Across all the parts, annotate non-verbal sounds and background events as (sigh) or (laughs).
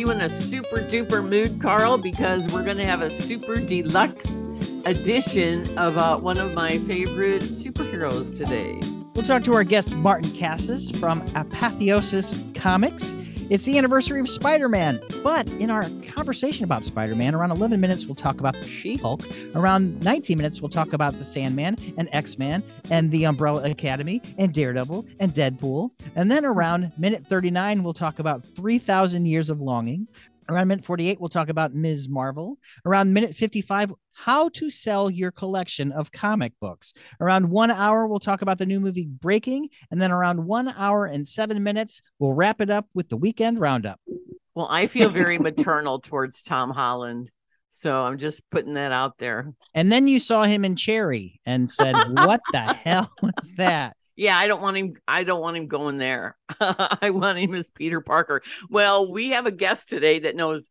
You in a super duper mood, Carl? Because we're going to have a super deluxe edition of uh, one of my favorite superheroes today. We'll talk to our guest Martin Cassis from Apotheosis Comics. It's the anniversary of Spider Man. But in our conversation about Spider Man, around 11 minutes, we'll talk about the She Hulk. Around 19 minutes, we'll talk about the Sandman and X Man and the Umbrella Academy and Daredevil and Deadpool. And then around minute 39, we'll talk about 3,000 Years of Longing. Around minute 48, we'll talk about Ms. Marvel. Around minute 55, how to sell your collection of comic books. Around one hour, we'll talk about the new movie Breaking. And then around one hour and seven minutes, we'll wrap it up with the weekend roundup. Well, I feel very (laughs) maternal towards Tom Holland. So I'm just putting that out there. And then you saw him in Cherry and said, (laughs) What the hell was that? Yeah, I don't want him. I don't want him going there. (laughs) I want him as Peter Parker. Well, we have a guest today that knows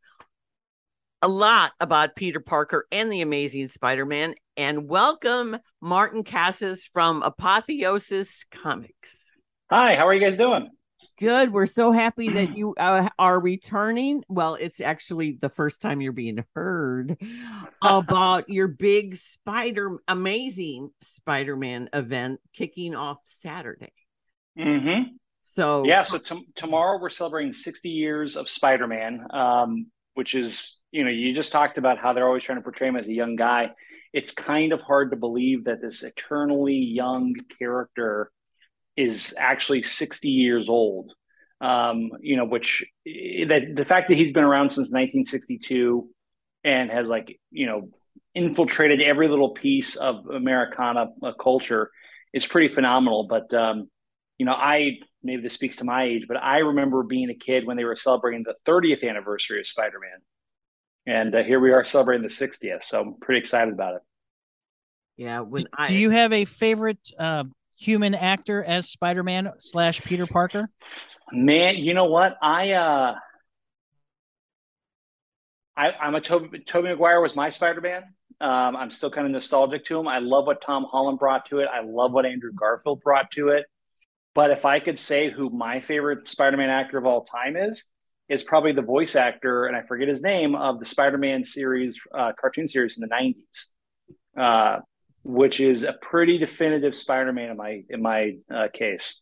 a lot about Peter Parker and the Amazing Spider-Man. And welcome, Martin Cassis from Apotheosis Comics. Hi, how are you guys doing? Good. We're so happy that (clears throat) you uh, are returning. Well, it's actually the first time you're being heard about your big Spider, amazing Spider Man event kicking off Saturday. Mm-hmm. So, yeah, so t- tomorrow we're celebrating 60 years of Spider Man, um, which is, you know, you just talked about how they're always trying to portray him as a young guy. It's kind of hard to believe that this eternally young character is actually 60 years old. Um, you know, which that the fact that he's been around since 1962 and has like, you know, infiltrated every little piece of Americana uh, culture is pretty phenomenal. But, um, you know, I maybe this speaks to my age, but I remember being a kid when they were celebrating the 30th anniversary of Spider Man. And uh, here we are celebrating the 60th. So I'm pretty excited about it. Yeah. When do, I, do you have a favorite uh, human actor as Spider-Man slash Peter Parker? Man, you know what? I uh I, I'm a Toby Tobey Maguire was my Spider-Man. Um, I'm still kind of nostalgic to him. I love what Tom Holland brought to it. I love what Andrew Garfield brought to it. But if I could say who my favorite Spider-Man actor of all time is, is probably the voice actor, and I forget his name of the Spider-Man series, uh, cartoon series in the '90s. Uh, which is a pretty definitive Spider-Man in my in my uh, case.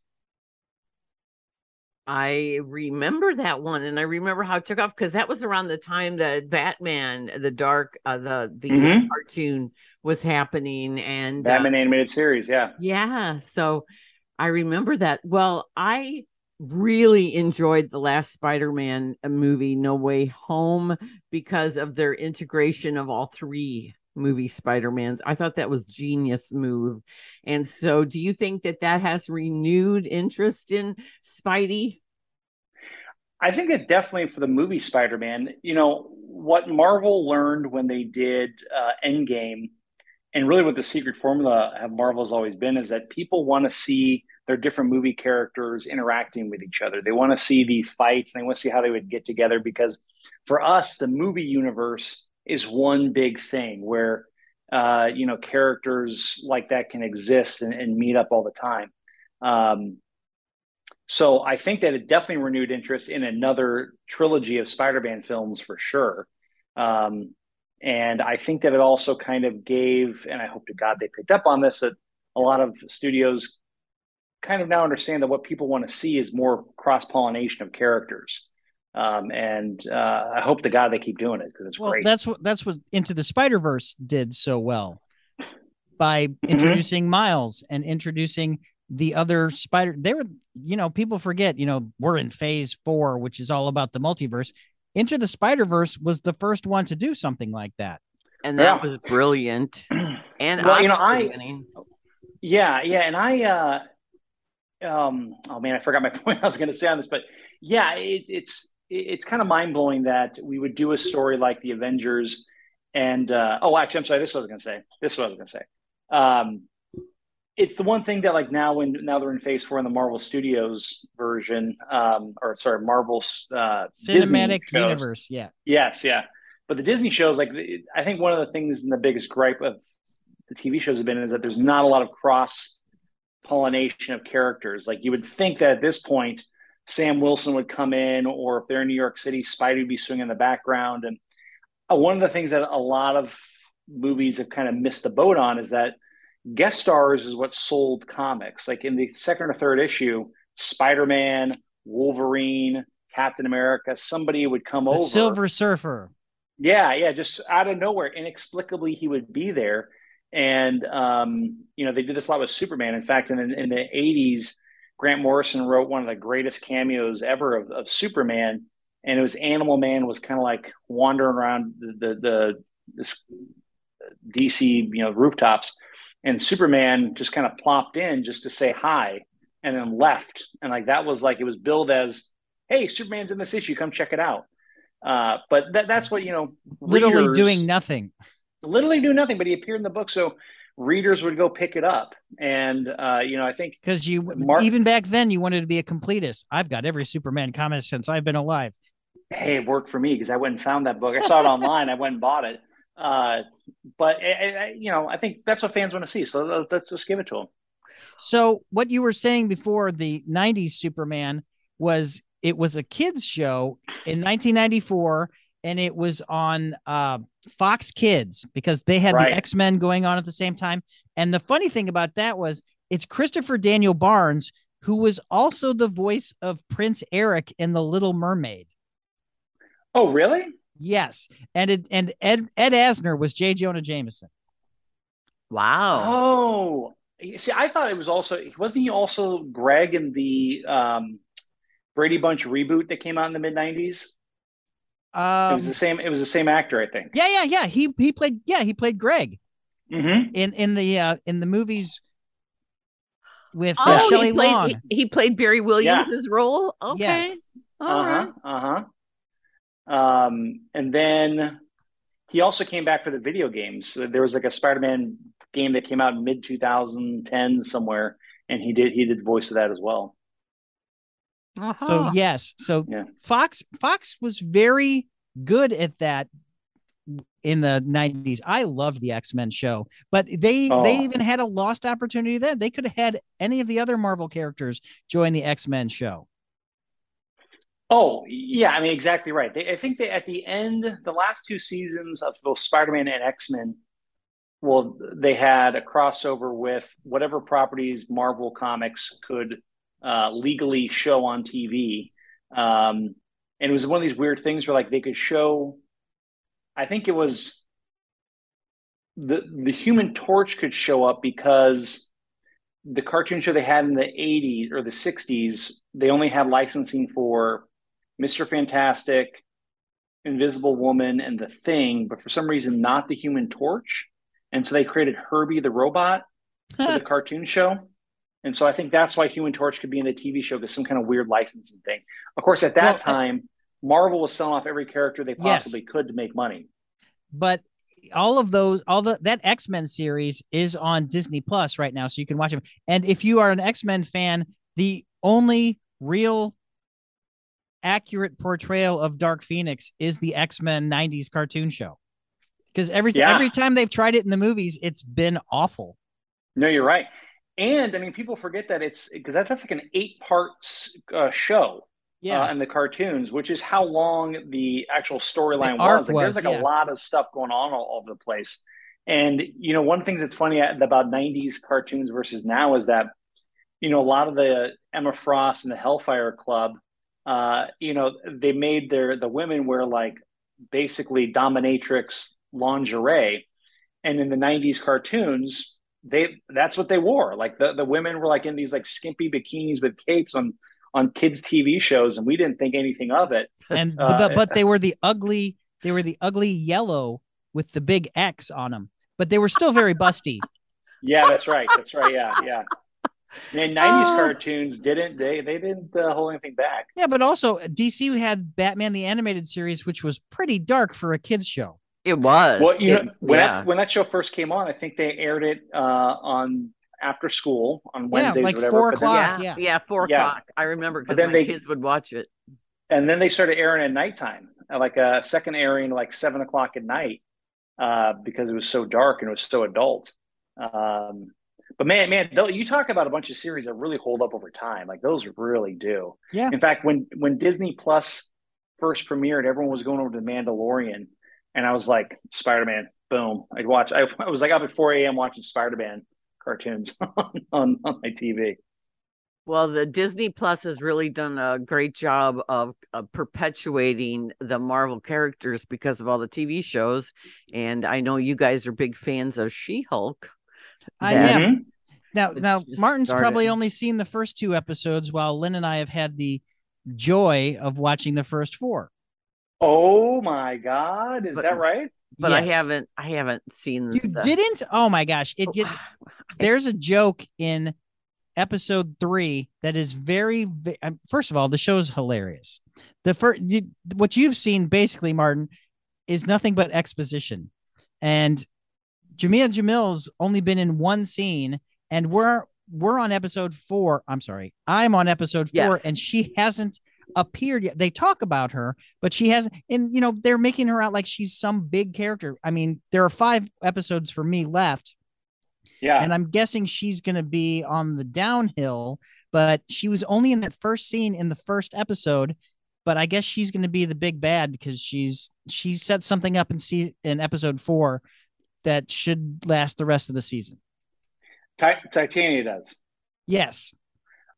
I remember that one, and I remember how it took off because that was around the time that Batman, the dark, uh, the the mm-hmm. cartoon was happening, and Batman uh, animated series, yeah, yeah. So I remember that. Well, I really enjoyed the last Spider-Man uh, movie, No Way Home, because of their integration of all three movie Spider-Man's. I thought that was genius move. And so do you think that that has renewed interest in Spidey? I think that definitely for the movie Spider-Man, you know, what Marvel learned when they did uh, Endgame and really what the secret formula of Marvel has always been is that people want to see their different movie characters interacting with each other. They want to see these fights and they want to see how they would get together because for us, the movie universe is one big thing where uh, you know characters like that can exist and, and meet up all the time. Um, so I think that it definitely renewed interest in another trilogy of Spider-Man films for sure. Um, and I think that it also kind of gave, and I hope to God they picked up on this, that a lot of studios kind of now understand that what people want to see is more cross pollination of characters. Um, and uh, I hope to God they keep doing it because it's well, great. That's what that's what Into the Spider Verse did so well by mm-hmm. introducing mm-hmm. Miles and introducing the other spider. They were, you know, people forget, you know, we're in Phase Four, which is all about the multiverse. Into the Spider Verse was the first one to do something like that, and that yeah. was brilliant. (clears throat) And well, you know, I, yeah, yeah, and I. uh um oh man i forgot my (laughs) point i was going to say on this but yeah it, it's it's kind of mind blowing that we would do a story like the Avengers, and uh, oh, actually, I'm sorry. This was going to say. This is what I was going to say. Um, it's the one thing that like now when now they're in Phase Four in the Marvel Studios version, um, or sorry, Marvel's uh, cinematic universe. Yeah. Yes. Yeah. But the Disney shows, like I think one of the things and the biggest gripe of the TV shows have been is that there's not a lot of cross pollination of characters. Like you would think that at this point Sam Wilson would come in, or if they're in New York City, Spidey would be swinging in the background. And uh, one of the things that a lot of movies have kind of missed the boat on is that guest stars is what sold comics. Like in the second or third issue, Spider Man, Wolverine, Captain America, somebody would come the over. Silver Surfer. Yeah, yeah, just out of nowhere, inexplicably, he would be there. And um, you know, they did this a lot with Superman. In fact, in, in the '80s, Grant Morrison wrote one of the greatest cameos ever of, of Superman, and it was Animal Man was kind of like wandering around the the, the this DC you know rooftops, and Superman just kind of plopped in just to say hi, and then left, and like that was like it was billed as, "Hey, Superman's in this issue, come check it out." Uh, but that, that's what you know, Literally readers- doing nothing. literally do nothing, but he appeared in the book, so readers would go pick it up, and uh, you know, I think Because you Mark- even back then you wanted to be a completist. I've got every Superman comic since I've been alive. hey, it worked for me because I went and found that book. I saw it (laughs) online. I went and bought it. Uh, but I, I, you know, I think that's what fans want to see. So let's- let's just give it to them. So what you were saying before the 90s Superman was it was a kids show in 1994 and it was on uh, Fox Kids because they had Right. the X-Men going on at the same time. And the funny thing about that was it's Christopher Daniel Barnes who was also the voice of Prince Eric in The Little Mermaid. Oh, really? Yes. And it and Ed Ed Asner was J. Jonah Jameson. Wow. Oh, see, I thought it was also wasn't he also Greg in the um, Brady Bunch reboot that came out in the mid '90s? It Um, was the same. It was the same actor, I think. yeah, yeah, yeah. He he played yeah, he played Greg. Mm-hmm. in in the uh in the movies with uh, Oh, Shelley he played, Long. he, he played Barry Williams' role. Okay. Yes. All Uh right. huh. Uh huh. Um, and then he also came back for the video games. There was like a Spider-Man game that came out in mid 2010 somewhere, and he did he did the voice of that as well. So yes, so Yeah. Fox Fox was very good at that in the 90s. I loved the X-Men show, but they Oh. they even had a lost opportunity there. They could have had any of the other Marvel characters join the X-Men show. Oh yeah, I mean exactly right. They, I think they at the end, the last two seasons of both Spider-Man and X-Men, well, they had a crossover with whatever properties Marvel Comics could uh, legally show on TV, um, and it was one of these weird things where like they could show. I think it was the the Human Torch could show up because the cartoon show they had in the 80s or the 60s, they only had licensing for Mr. Fantastic, Invisible Woman, and The Thing, but for some reason, not the Human Torch. And so they created Herbie the Robot for the cartoon show. And so I think that's why Human Torch could be in the TV show because some kind of weird licensing thing. Of course, at that Well, uh, time, Marvel was selling off every character they Yes. possibly could to make money. but all of those all the that x-men series is on disney plus right now so you can watch them and if you are an x-men fan the only real accurate portrayal of dark phoenix is the x-men 90s cartoon show because every Yeah. every time they've tried it in the movies it's been awful No, you're right. And I mean, people forget that it's because that, that's like an eight part uh, show. yeah uh, in the cartoons, which is how long the actual storyline was. Like, there's like yeah. a lot of stuff going on all over the place. And you know, one of the things that's funny about '90s cartoons versus now is that you know a lot of the Emma Frost and the Hellfire Club, uh, you know, they made their the women wear like basically dominatrix lingerie, and in the '90s cartoons. They that's what they wore. Like the, the women were like in these like skimpy bikinis with capes on on kids TV shows, and we didn't think anything of it. and Uh, but, the, but they were the ugly they were the ugly yellow with the big x on them but they were still very (laughs) busty Yeah, that's right. That's right. Yeah, yeah. And nineties Oh. cartoons didn't they? They didn't uh, hold anything back. Yeah, but also DC had Batman the animated series, which was pretty dark for a kids show. It was. Well, you It- know, when yeah. that when that show first came on, I think they aired it uh, on after school on Wednesdays, Yeah, like or whatever. four but then- o'clock. yeah, yeah. yeah, four Yeah. o'clock. I remember because then my they- kids would watch it. and then they started airing at nighttime, uh, like a second airing, like seven o'clock at night, uh, because it was so dark and it was so adult. Um, But man, man, you talk about a bunch of series that really hold up over time. Like those really do. Yeah. In fact, when when Disney Plus first premiered, everyone was going over to Mandalorian, and I was like, Spider Man, boom. I'd watch. I, I, was like up at 4 a.m. watching Spider Man cartoons (laughs) on, on, on my TV. Well, the Disney Plus has really done a great job of, of, perpetuating the Marvel characters because of all the TV shows. And I know you guys are big fans of She Hulk. I am. Now, now Martin's started. probably only seen the first two episodes, while Lynn and I have had the joy of watching the first four. Oh my God! Is but, that right? But yes. I haven't. I haven't seen. You the... didn't? Oh my gosh! It gets. (laughs) There's a joke in episode three that is very, very um, first of all the show is hilarious the first what you've seen basically martin is nothing but exposition and jameela jamil's only been in one scene and we're we're on episode four i'm sorry i'm on episode four yes. and she hasn't appeared yet they talk about her but she hasn't and you know they're making her out like she's some big character i mean there are five episodes for me left yeah. And I'm guessing she's going to be on the downhill, but she was only in that first scene in the first episode. But I guess she's going to be the big bad because she's she set something up in see in episode four that should last the rest of the season. Titania does. Yes.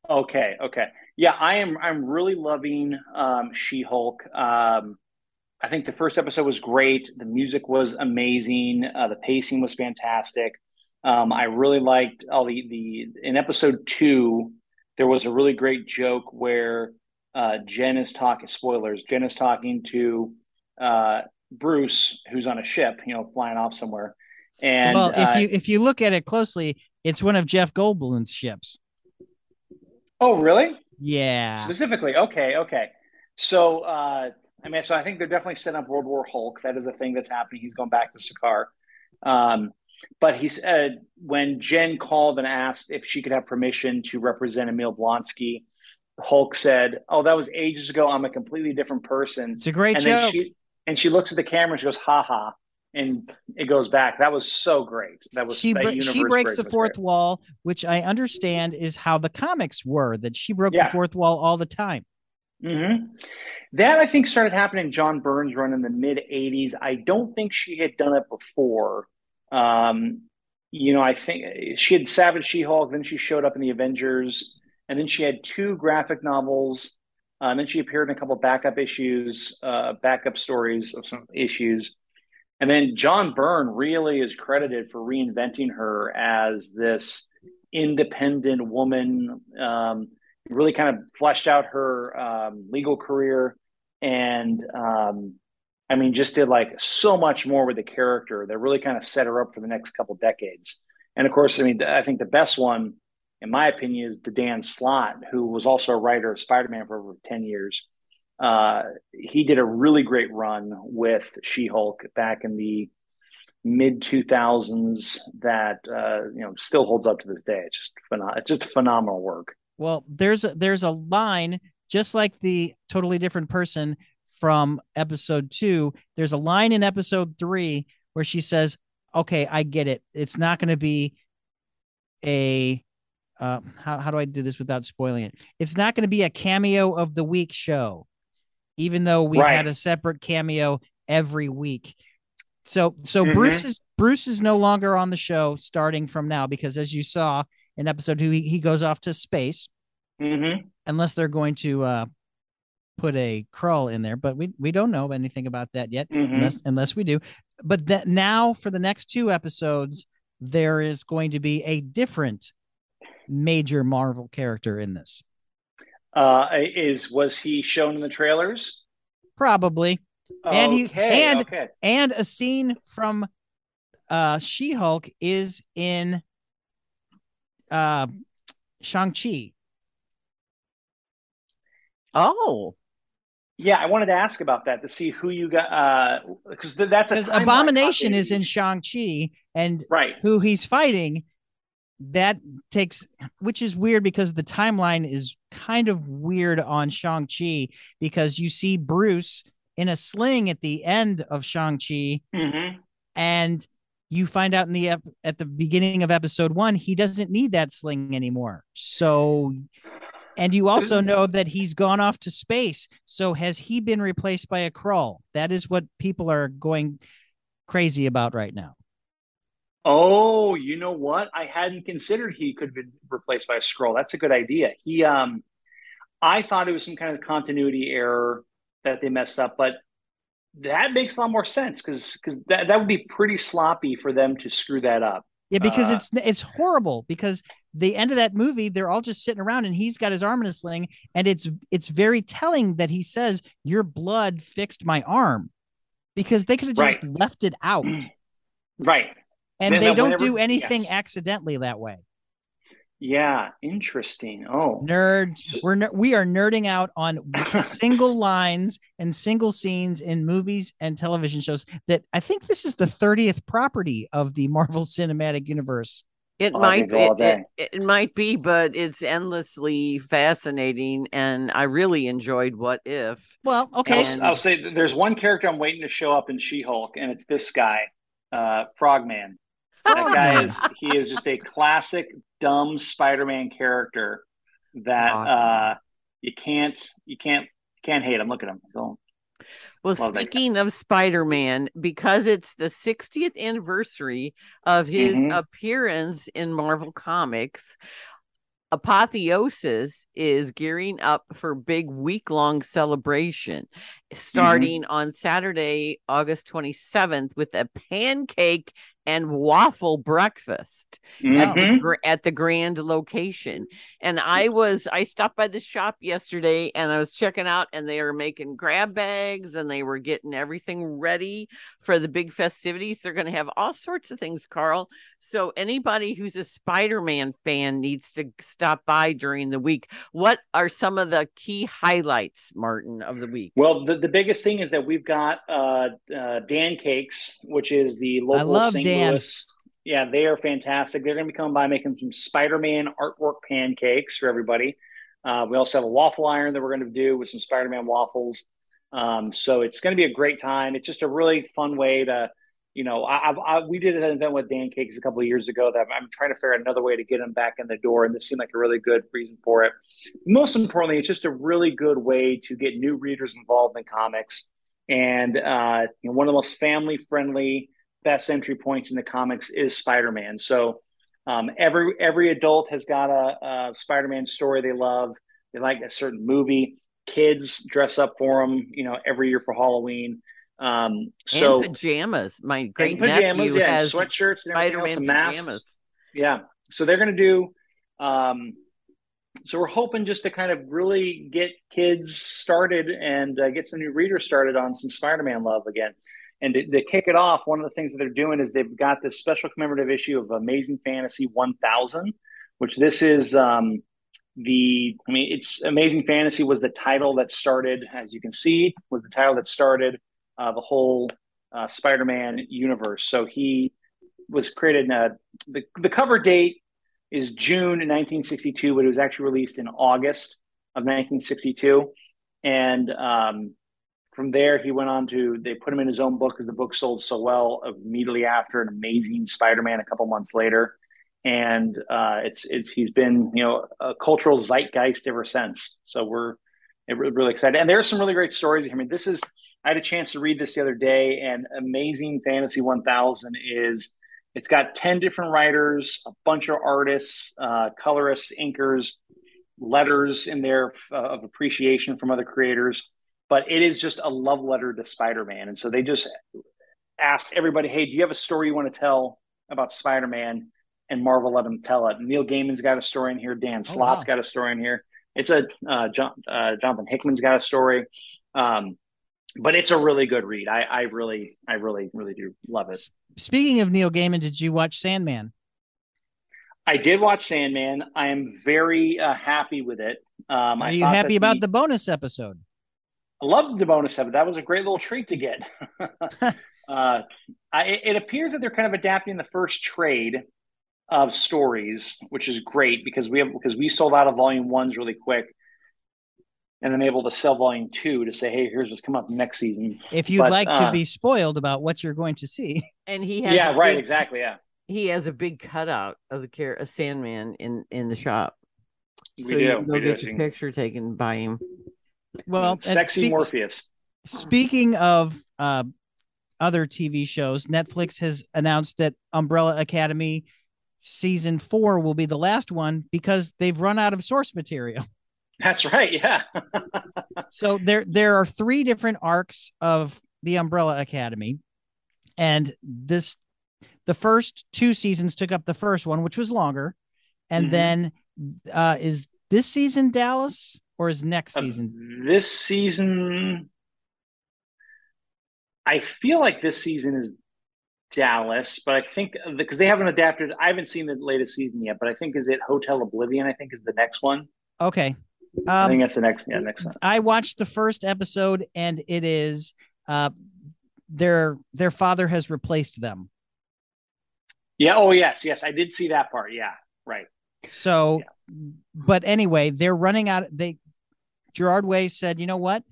Okay. Okay. Yeah, I am. I'm really loving um, She Hulk. Um, I think the first episode was great. The music was amazing. Uh, the pacing was fantastic. Um, I really liked all the the in episode two. There was a really great joke where uh, Jen is talking. Spoilers. Jen is talking to uh, Bruce, who's on a ship, you know, flying off somewhere. And well, if uh, you if you look at it closely, it's one of Jeff Goldblum's ships. Oh, really? Yeah. Specifically, okay, okay. So, uh, I mean, so I think they're definitely setting up World War Hulk. That is a thing that's happening. He's going back to Sakaar. Um, but he said when Jen called and asked if she could have permission to represent Emil Blonsky, Hulk said, "Oh, that was ages ago. I'm a completely different person." It's a great and joke. She, and she looks at the camera and she goes, "Ha ha." And it goes back. That was so great. That was she. she breaks the fourth great. wall, which I understand is how the comics were. That she broke yeah. the fourth wall all the time. Mm-hmm. That I think started happening. John Byrne's run in the mid '80s. I don't think she had done it before. Um, you know, I think she had Savage She Hulk, then she showed up in the Avengers, and then she had two graphic novels. Uh, and then she appeared in a couple backup issues, uh, backup stories of some issues. And then John Byrne really is credited for reinventing her as this independent woman, um, really kind of fleshed out her um, legal career and um, I mean, just did like so much more with the character that really kind of set her up for the next couple decades. And of course, I mean, I think the best one, in my opinion, is the Dan Slott, who was also a writer of Spider Man for over 10 years. Uh, he did a really great run with She Hulk back in the mid 2000s that uh, you know still holds up to this day. It's just phenom- it's just phenomenal work. Well, there's a, there's a line just like the totally different person from episode two. There's a line in episode three where she says, Okay, I get it. It's not going to be a uh, how, how do I do this without spoiling it? It's not going to be a cameo of the week show, even though we've right. had a separate cameo every week. So so mm-hmm. Bruce is Bruce is no longer on the show starting from now because as you saw in episode two, he, he goes off to space. Mm-hmm. Unless they're going to uh, put a Skrull in there, but we we don't know anything about that yet, mm-hmm. unless unless we do. But that now for the next two episodes, there is going to be a different major Marvel character in this. Uh, is was he shown in the trailers? Probably. And he and okay. and a scene from uh She-Hulk is in uh Shang-Chi. Oh. Yeah, I wanted to ask about that to see who you got uh because that's because Abomination is in Shang Chi and right who he's fighting. That takes, which is weird because the timeline is kind of weird on Shang Chi because you see Bruce in a sling at the end of Shang Chi, mm-hmm. and you find out in the ep- at the beginning of episode one he doesn't need that sling anymore. So, and you also know that he's gone off to space. So has he been replaced by a Skrull? That is what people are going crazy about right now. Oh, you know what? I hadn't considered he could be replaced by a Skrull. That's a good idea. He, um, I thought it was some kind of continuity error that they messed up, but that makes a lot more sense because because that, that would be pretty sloppy for them to screw that up. Yeah, because uh, it's it's horrible because the end of that movie, they're all just sitting around and he's got his arm in a sling, and it's it's very telling that he says, Your blood fixed my arm. Because they could have just right. left it out. (clears throat) right. And then, they don't whenever, do anything yes. accidentally that way. Yeah, interesting. Oh, nerds, we're ner- we are nerding out on (laughs) single lines and single scenes in movies and television shows. That I think this is the thirtieth property of the Marvel Cinematic Universe. It oh, might it, it, it, might be, but it's endlessly fascinating, and I really enjoyed What If. Well, okay. I'll, I'll say there's one character I'm waiting to show up in She-Hulk, and it's this guy, uh, Frogman. That guy is he is just a classic dumb Spider-Man character that uh, you can't you can't can't hate him. Look at him. So, well, speaking of Spider-Man, because it's the 60th anniversary of his mm-hmm. appearance in Marvel Comics, Apotheosis is gearing up for big week long celebration starting mm-hmm. on Saturday, August 27th with a pancake and waffle breakfast mm-hmm. at, the, mm-hmm. at, the, grand location. And I was, I stopped by the shop yesterday and I was checking out, and they are making grab bags and they were getting everything ready for the big festivities. They're going to have all sorts of things, Carl. So anybody who's a Spider Man fan needs to stop by during the week. What are some of the key highlights, Martin, of the week? Well, the, the biggest thing is that we've got uh, uh, Dan Cakes, which is the local I love St. Dan. Louis. Yeah, they are fantastic. They're going to be coming by making some Spider-Man artwork pancakes for everybody. Uh, we also have a waffle iron that we're going to do with some Spider-Man waffles. Um, so it's going to be a great time. It's just a really fun way to you know, I, I, we did an event with Dan Cakes a couple of years ago that I'm, trying to figure out another way to get him back in the door, and this seemed like a really good reason for it. Most importantly, it's just a really good way to get new readers involved in comics, and uh, you know, one of the most family-friendly, best entry points in the comics is Spider-Man. So um, every every adult has got a, a Spider-Man story they love. They like a certain movie. Kids dress up for them, you know, every year for Halloween. Um, so and pajamas. My great pajamas, yeah, has sweatshirts, Spider-Man pajamas. Yeah, so they're going to do. Um, so we're hoping just to kind of really get kids started and uh, get some new readers started on some Spider-Man love again. And to, to, kick it off, one of the things that they're doing is they've got this special commemorative issue of Amazing Fantasy 1000, which this is um, the. I mean, it's Amazing Fantasy was the title that started, as you can see, was the title that started uh, the whole uh, Spider-Man universe. So he was created in a, the the cover date is June 1962, but it was actually released in August of 1962, and um, from there he went on to they put him in his own book because the book sold so well. Immediately after, an amazing Spider-Man a couple months later, and uh, it's it's he's been you know a cultural zeitgeist ever since. So we're really excited, and there's some really great stories. I mean, this is I had a chance to read this the other day, and Amazing Fantasy 1000 is it's got 10 different writers, a bunch of artists, uh, colorists, inkers, letters in there uh, of appreciation from other creators. But it is just a love letter to Spider Man. And so they just asked everybody, hey, do you have a story you want to tell about Spider Man? And Marvel let them tell it. Neil Gaiman's got a story in here. Dan Slott's oh, wow. got a story in here. It's a uh, John, uh, Jonathan Hickman's got a story. Um, but it's a really good read. I, I really, I really, really do love it. Speaking of Neil Gaiman, did you watch Sandman? I did watch Sandman. I am very uh, happy with it. Um, Are you happy about the, the bonus episode? I loved the bonus episode. That was a great little treat to get. (laughs) (laughs) uh, I, it appears that they're kind of adapting the first trade of stories, which is great because we have because we sold out of volume ones really quick and I'm able to sell volume two to say, hey, here's what's coming up next season. If you'd But, like uh, to be spoiled about what you're going to see, (laughs) And he has Yeah, right, big- exactly. Yeah. He has a big cutout of the care a Sandman in in the shop. We so do, you can go we get So your picture taken by him. well, Sexy speak- Morpheus. Speaking of uh, other TV shows, Netflix has announced that Umbrella Academy season four will be the last one because they've run out of source material. (laughs) That's right. Yeah. So there there are three different arcs of the Umbrella Academy, and this the first two seasons took up the first one, which was longer, and Mhm. then uh, is this season Dallas or is next Uh, season? this season, I feel like this season is Dallas, but I think because they haven't adapted, I haven't seen the latest season yet. But I think is it Hotel Oblivion? I think is the next one. Okay. I Um, think that's the next. Yeah, next. one. I watched the first episode and it is uh their their father has replaced them. Yeah. Oh yes, yes. I did see that part. Yeah. Right. So but anyway, they're running out they Gerard Way said, "You know what?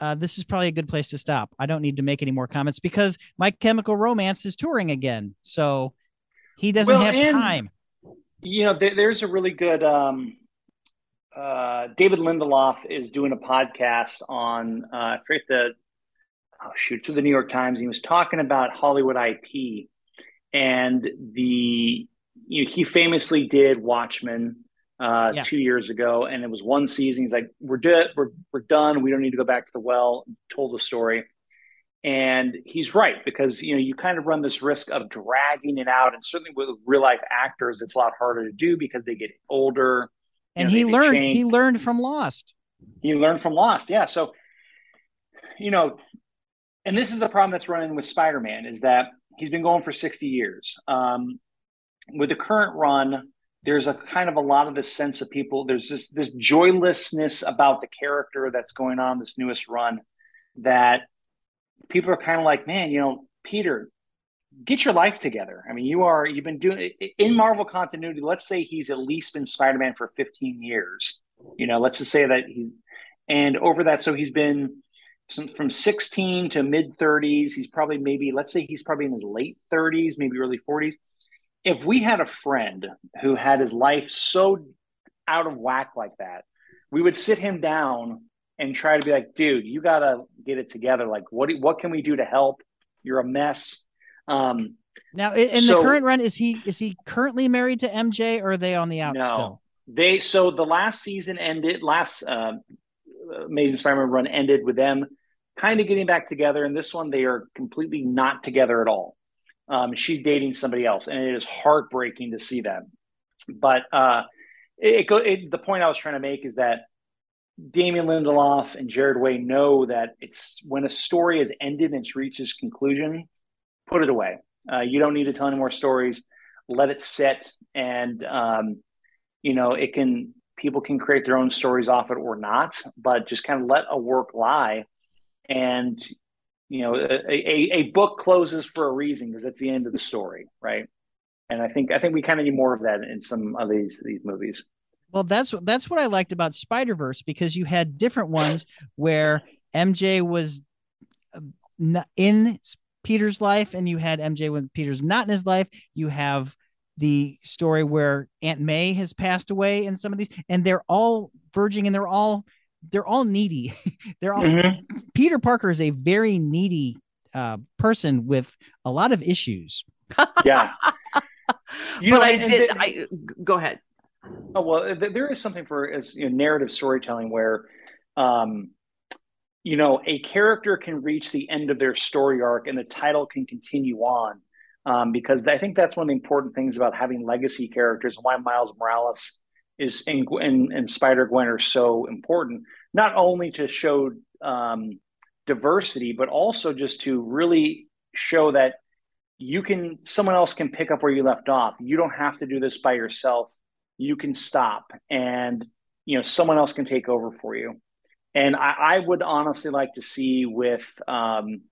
Uh, this is probably a good place to stop. I don't need to make any more comments because My Chemical Romance is touring again. So he doesn't Well, have and- time. You know, there, there's a really good. Um, uh, David Lindelof is doing a podcast on. Uh, I forget the. Oh shoot! Through the New York Times, he was talking about Hollywood IP, and the. You know, he famously did Watchmen uh, Yeah. two years ago, and it was one season. He's like, "We're done. We're we're done. We don't need to go back to the well." Told the story, and he's right because you know you kind of run this risk of dragging it out, and certainly with real life actors, it's a lot harder to do because they get older. And know, he learned change. he learned from Lost. He learned from Lost, yeah. So, you know, and this is a problem that's running with Spider-Man is that he's been going for sixty years. Um, with the current run, there's a kind of a lot of this sense of people. There's this this joylessness about the character that's going on this newest run that people are kind of like, man, you know, Peter, get your life together. I mean, you are you've been doing in Marvel continuity. Let's say he's at least been Spider-Man for 15 years. You know, let's just say that he's and over that, so he's been some, from 16 to mid 30s. He's probably maybe let's say he's probably in his late 30s, maybe early 40s. If we had a friend who had his life so out of whack like that, we would sit him down and try to be like, dude, you gotta get it together. Like, what what can we do to help? You're a mess. Um, Now in, So- the current run, is he is he currently married to MJ or are they on the out no, still? they so the last season ended. Last uh, Amazing Spider-Man run ended with them kind of getting back together, and this one they are completely not together at all. Um, she's dating somebody else, and it is heartbreaking to see that. But uh, it, it, go, it the point I was trying to make is that Damon Lindelof and Gerard Way know that it's when a story has ended and it's reached its conclusion, put it away. Uh, you don't need to tell any more stories. Let it sit, and um, you know it can. People can create their own stories off it or not, but just kind of let a work lie. And you know, a, a, a book closes for a reason because it's the end of the story, right? And I think I think we kind of need more of that in some of these these movies. Well, that's that's what I liked about Spider Verse because you had different ones where MJ was uh, in Peter's life, and you had MJ when Peter's not in his life. You have the story where Aunt May has passed away in some of these, and they're all verging, and they're all they're all needy. (laughs) they're all Peter Parker is a very needy uh, person with a lot of issues. (laughs) Yeah. You but know, I and- and did. the- I go ahead. Oh well, there is something for as you know, narrative storytelling where, um, you know, a character can reach the end of their story arc and the title can continue on, um, because I think that's one of the important things about having legacy characters and why Miles Morales is and and, and Spider Gwen are so important. Not only to show um, diversity, but also just to really show that you can someone else can pick up where you left off. You don't have to do this by yourself you can stop and you know someone else can take over for you and i, I would honestly like to see with um,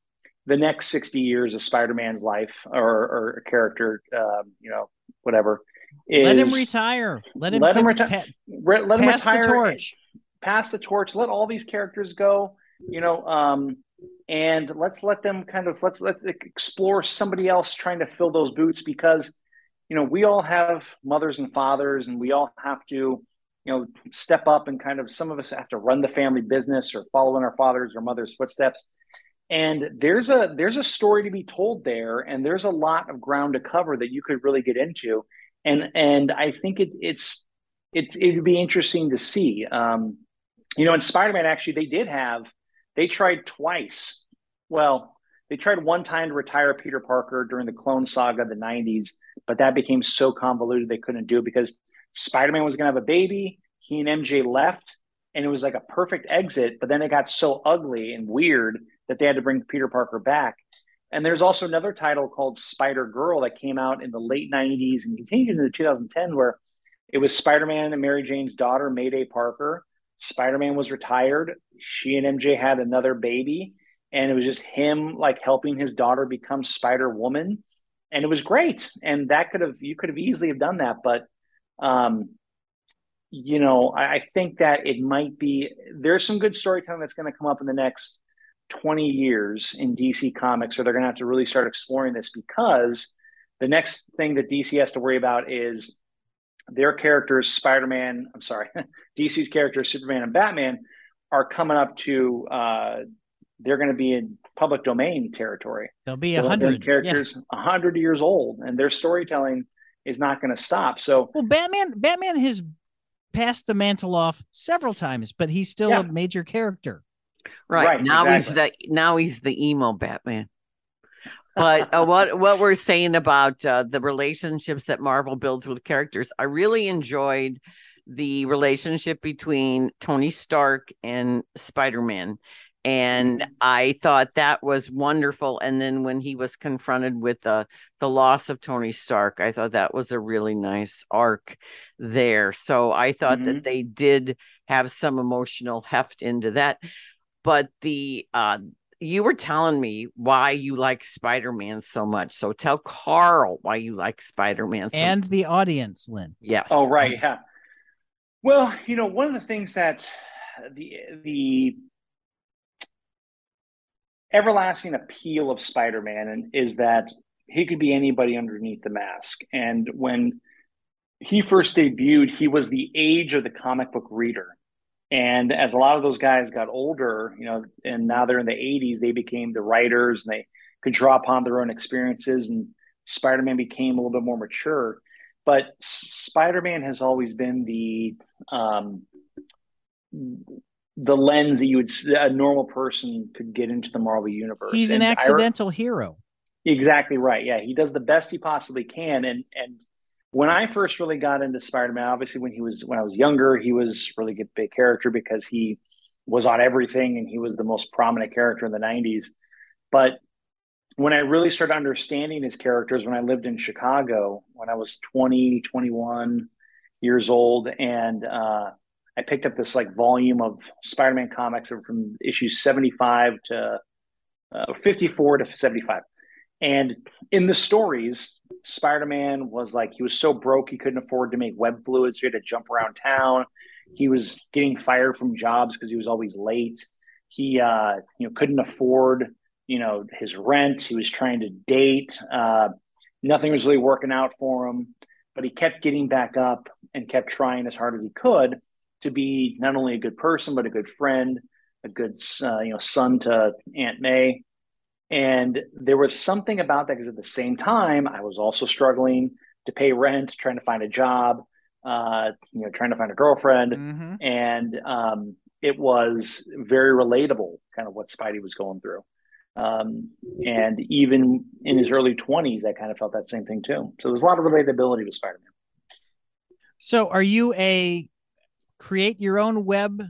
the next 60 years of spider-man's life or, or a character um, you know whatever is, let him retire. Let him let him retire. pa- re- let him pass retire the torch. pass the torch, let all these characters go, you know, um, and let's let them kind of let's let explore somebody else trying to fill those boots because you know we all have mothers and fathers and we all have to you know step up and kind of some of us have to run the family business or follow in our father's or mother's footsteps. And there's a there's a story to be told there and there's a lot of ground to cover that you could really get into. And and i think it, it's it's it would be interesting to see. Um you know in spider-man actually they did have they tried twice. Well, they tried one time to retire Peter Parker during the Clone Saga of the 90s, but that became so convoluted they couldn't do it because Spider Man was going to have a baby. He and MJ left, and it was like a perfect exit, but then it got so ugly and weird that they had to bring Peter Parker back. And there's also another title called Spider Girl that came out in the late 90s and continued into 2010, where it was Spider Man and Mary Jane's daughter, Mayday Parker, Spider Man was retired. She and MJ had another baby, and it was just him like helping his daughter become Spider Woman, and it was great. And that could have you could have easily have done that, but um, you know, I, I think that it might be there's some good storytelling that's going to come up in the next 20 years in DC Comics, where they're going to have to really start exploring this because the next thing that DC has to worry about is their characters, Spider Man, I'm sorry, (laughs) DC's characters, Superman and Batman, are coming up to, uh, they're going to be in public domain territory. They'll be a hundred characters, a yeah. hundred years old, and their storytelling is not going to stop. So, well, Batman, Batman has passed the mantle off several times, but he's still yeah. a major character. Right, right now exactly. he's the now he's the emo Batman but uh, what what we're saying about uh, the relationships that Marvel builds with characters, I really enjoyed the relationship between Tony Stark and Spider Man. And mm-hmm. I thought that was wonderful. And then when he was confronted with the the loss of Tony Stark, I thought that was a really nice arc there. So I thought mm-hmm. that they did have some emotional heft into that. But the uh you were telling me why you like Spider-Man so much. So tell Carl why you like Spider-Man so and the audience, Lynn. Yes. Oh, right. Yeah. Well, you know, one of the things that the the everlasting appeal of Spider-Man is that he could be anybody underneath the mask. And when he first debuted, he was the age of the comic book reader. And as a lot of those guys got older, you know, and now they're in the 80s, they became the writers and they could draw upon their own experiences. And Spider Man became a little bit more mature. But Spider Man has always been the um, the lens that you would a normal person could get into the Marvel universe. He's an accidental hero. Exactly right. Yeah, he does the best he possibly can, and and when I first really got into Spider-Man, obviously when he was when I was younger, he was really a big character because he was on everything and he was the most prominent character in the 90s. But when I really started understanding his characters when I lived in Chicago, when I was 20, 21 years old, and uh, I picked up this like volume of Spider-Man comics from issues 75 to uh, 54 to 75. And in the stories, Spider Man was like, he was so broke he couldn't afford to make web fluids. So he had to jump around town. He was getting fired from jobs because he was always late. He, uh, you know, couldn't afford, you know, his rent. He was trying to date. Uh, nothing was really working out for him, but he kept getting back up and kept trying as hard as he could to be not only a good person, but a good friend, a good, uh, you know, son to Aunt May. And there was something about that because at the same time, I was also struggling to pay rent, trying to find a job, uh, you know, trying to find a girlfriend. Mm-hmm. And um, it was very relatable, kind of what Spidey was going through. Um, and even in his early 20s, I kind of felt that same thing too. So there's a lot of relatability with Spider Man. So are you a create your own web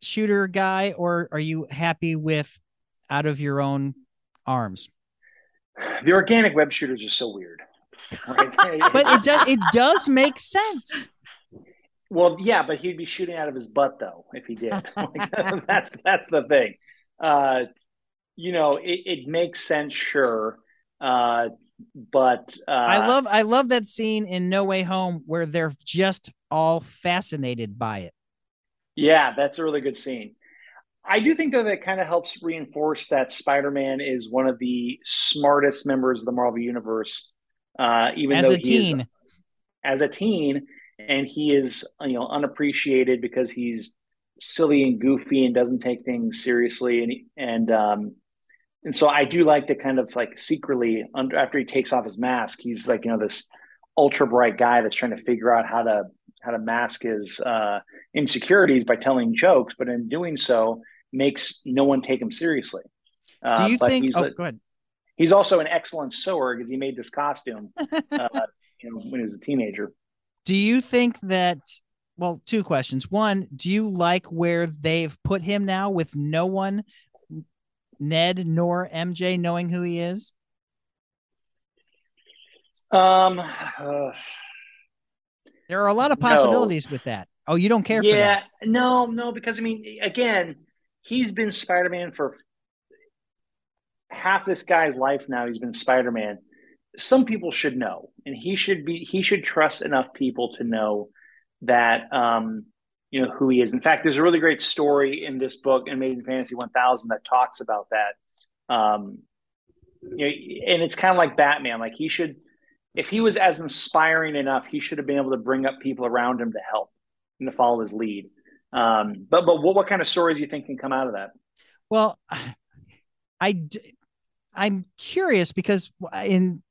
shooter guy, or are you happy with out of your own arms. The organic web shooters are so weird. Right? (laughs) but it does it does make sense. Well, yeah, but he'd be shooting out of his butt though if he did. (laughs) like, (laughs) that's that's the thing. Uh, you know, it, it, makes sense, sure. Uh, but uh, I love I love that scene in No Way Home where they're just all fascinated by it. Yeah, that's a really good scene. I do think though that kind of helps reinforce that Spider-Man is one of the smartest members of the Marvel universe. Uh, even as though a teen, is, as a teen, and he is you know unappreciated because he's silly and goofy and doesn't take things seriously, and and um, and so I do like to kind of like secretly under after he takes off his mask, he's like you know this ultra bright guy that's trying to figure out how to how to mask his uh, insecurities by telling jokes, but in doing so makes no one take him seriously. Uh, Do you think? He's, oh, go ahead. He's also an excellent sewer because he made this costume, (laughs) uh, you know, when he was a teenager. Do you think that? Well, two questions. One, do you like where they've put him now with no one, Ned nor MJ, knowing who he is? Um, uh, there are a lot of possibilities no. with that. Oh, you don't care yeah, no, no, because I mean, again, he's been Spider-Man for half this guy's life now. He's been Spider-Man. Some people should know, and he should be. He should trust enough people to know that um, you know who he is. In fact, there's a really great story in this book, Amazing Fantasy 1000, that talks about that. Um, you know, and it's kind of like Batman. Like he should, if he was as inspiring enough, he should have been able to bring up people around him to help and to follow his lead. Um, but but what, what kind of stories do you think can come out of that? Well, I I'm curious because in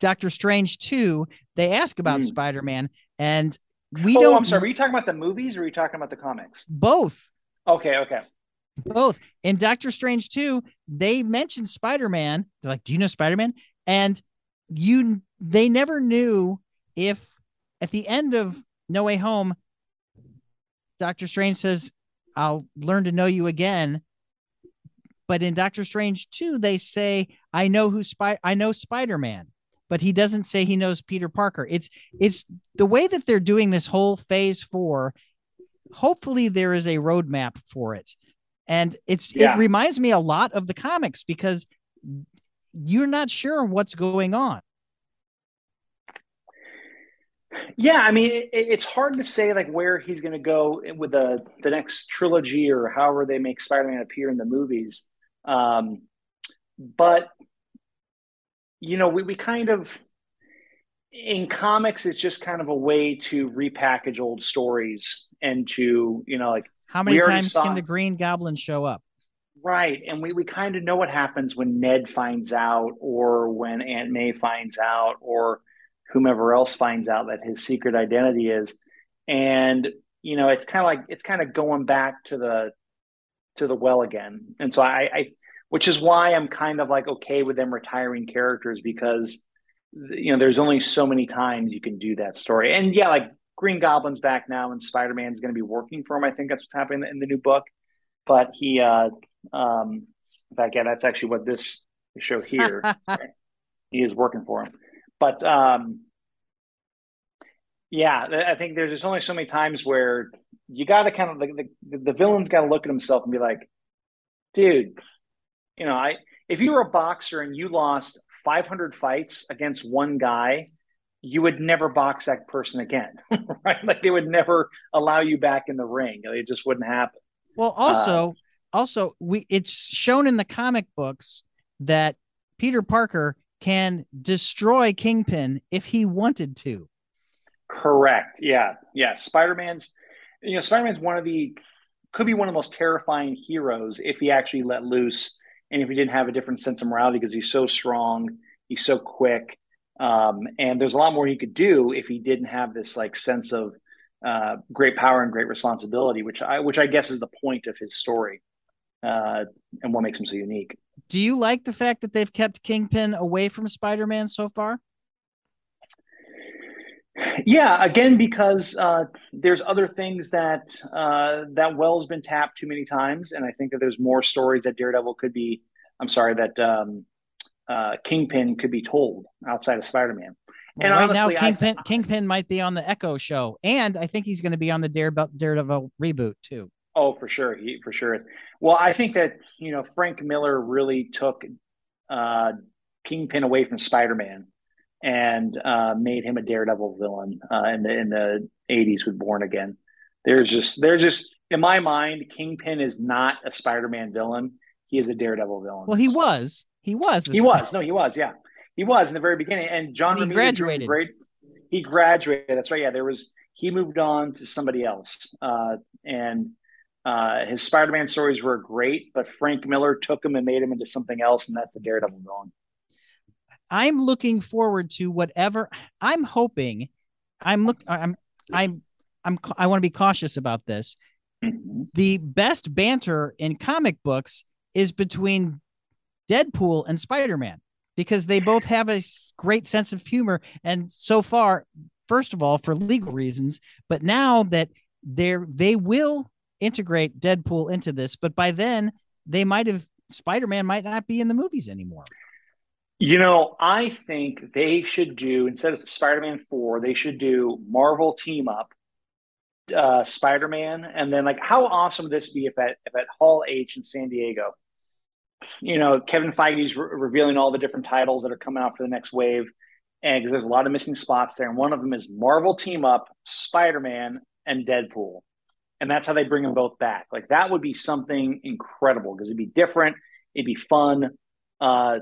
Doctor Strange 2, they ask about mm. Spider-Man and we oh, don't I'm sorry, were you talking about the movies or were you talking about the comics? Both. Okay, okay. Both. In Doctor Strange 2, they mentioned Spider-Man. They're like, "Do you know Spider-Man?" And you they never knew if at the end of No Way Home Doctor Strange says, I'll learn to know you again. But in Doctor Strange 2, they say, I know who spy I know Spider-Man, but he doesn't say he knows Peter Parker. It's it's the way that they're doing this whole phase four. Hopefully there is a roadmap for it. And it's yeah. it reminds me a lot of the comics because you're not sure what's going on. Yeah, I mean, it, it's hard to say like where he's going to go with the the next trilogy or however they make Spider-Man appear in the movies. Um, but you know, we we kind of in comics, it's just kind of a way to repackage old stories and to you know like how many times saw... can the Green Goblin show up? Right, and we we kind of know what happens when Ned finds out, or when Aunt May finds out, or whomever else finds out that his secret identity is and you know it's kind of like it's kind of going back to the to the well again and so I, I which is why i'm kind of like okay with them retiring characters because you know there's only so many times you can do that story. And yeah like green goblin's back now and spider-man's going to be working for him i think that's what's happening in the new book. But he uh um in fact yeah that's actually what this show here (laughs) he is working for him. But um, yeah, I think there's just only so many times where you got to kind of the, the, the villain's got to look at himself and be like, dude, you know, I if you were a boxer and you lost 500 fights against one guy, you would never box that person again, (laughs) right? Like they would never allow you back in the ring. It just wouldn't happen. Well, also, uh, also we it's shown in the comic books that Peter Parker can destroy Kingpin if he wanted to. Correct. Yeah. Yeah. Spider Man's, you know, Spider Man's one of the, could be one of the most terrifying heroes if he actually let loose and if he didn't have a different sense of morality because he's so strong, he's so quick. Um, and there's a lot more he could do if he didn't have this like sense of uh, great power and great responsibility, which I, which I guess is the point of his story uh, and what makes him so unique. Do you like the fact that they've kept Kingpin away from Spider-Man so far? Yeah, again, because uh, there's other things that uh, that well's been tapped too many times, and I think that there's more stories that Daredevil could be. I'm sorry that um, uh, Kingpin could be told outside of Spider-Man. And right honestly, now, Kingpin, I, Kingpin might be on the Echo show, and I think he's going to be on the Daredevil, Daredevil reboot too. Oh, for sure, he for sure is. Well, I think that you know Frank Miller really took uh, Kingpin away from Spider-Man and uh, made him a Daredevil villain uh, in the in the '80s with Born Again. There's just there's just in my mind, Kingpin is not a Spider-Man villain. He is a Daredevil villain. Well, he was. He was. He was. No, he was. Yeah, he was in the very beginning. And John and he graduated. Great. He graduated. That's right. Yeah, there was. He moved on to somebody else, uh, and uh, his Spider-Man stories were great. But Frank Miller took him and made him into something else, and that's the Daredevil villain. I'm looking forward to whatever. I'm hoping. I'm look. I'm. I'm. I'm. I want to be cautious about this. Mm-hmm. The best banter in comic books is between Deadpool and Spider Man because they both have a great sense of humor. And so far, first of all, for legal reasons, but now that they're they will integrate Deadpool into this, but by then they might have Spider Man might not be in the movies anymore. You know, I think they should do instead of Spider Man 4, they should do Marvel team up uh, Spider Man. And then, like, how awesome would this be if at, if at Hall H in San Diego, you know, Kevin Feige's re- revealing all the different titles that are coming out for the next wave. And because there's a lot of missing spots there. And one of them is Marvel Team Up, Spider Man, and Deadpool. And that's how they bring them both back. Like, that would be something incredible because it'd be different, it'd be fun. Uh,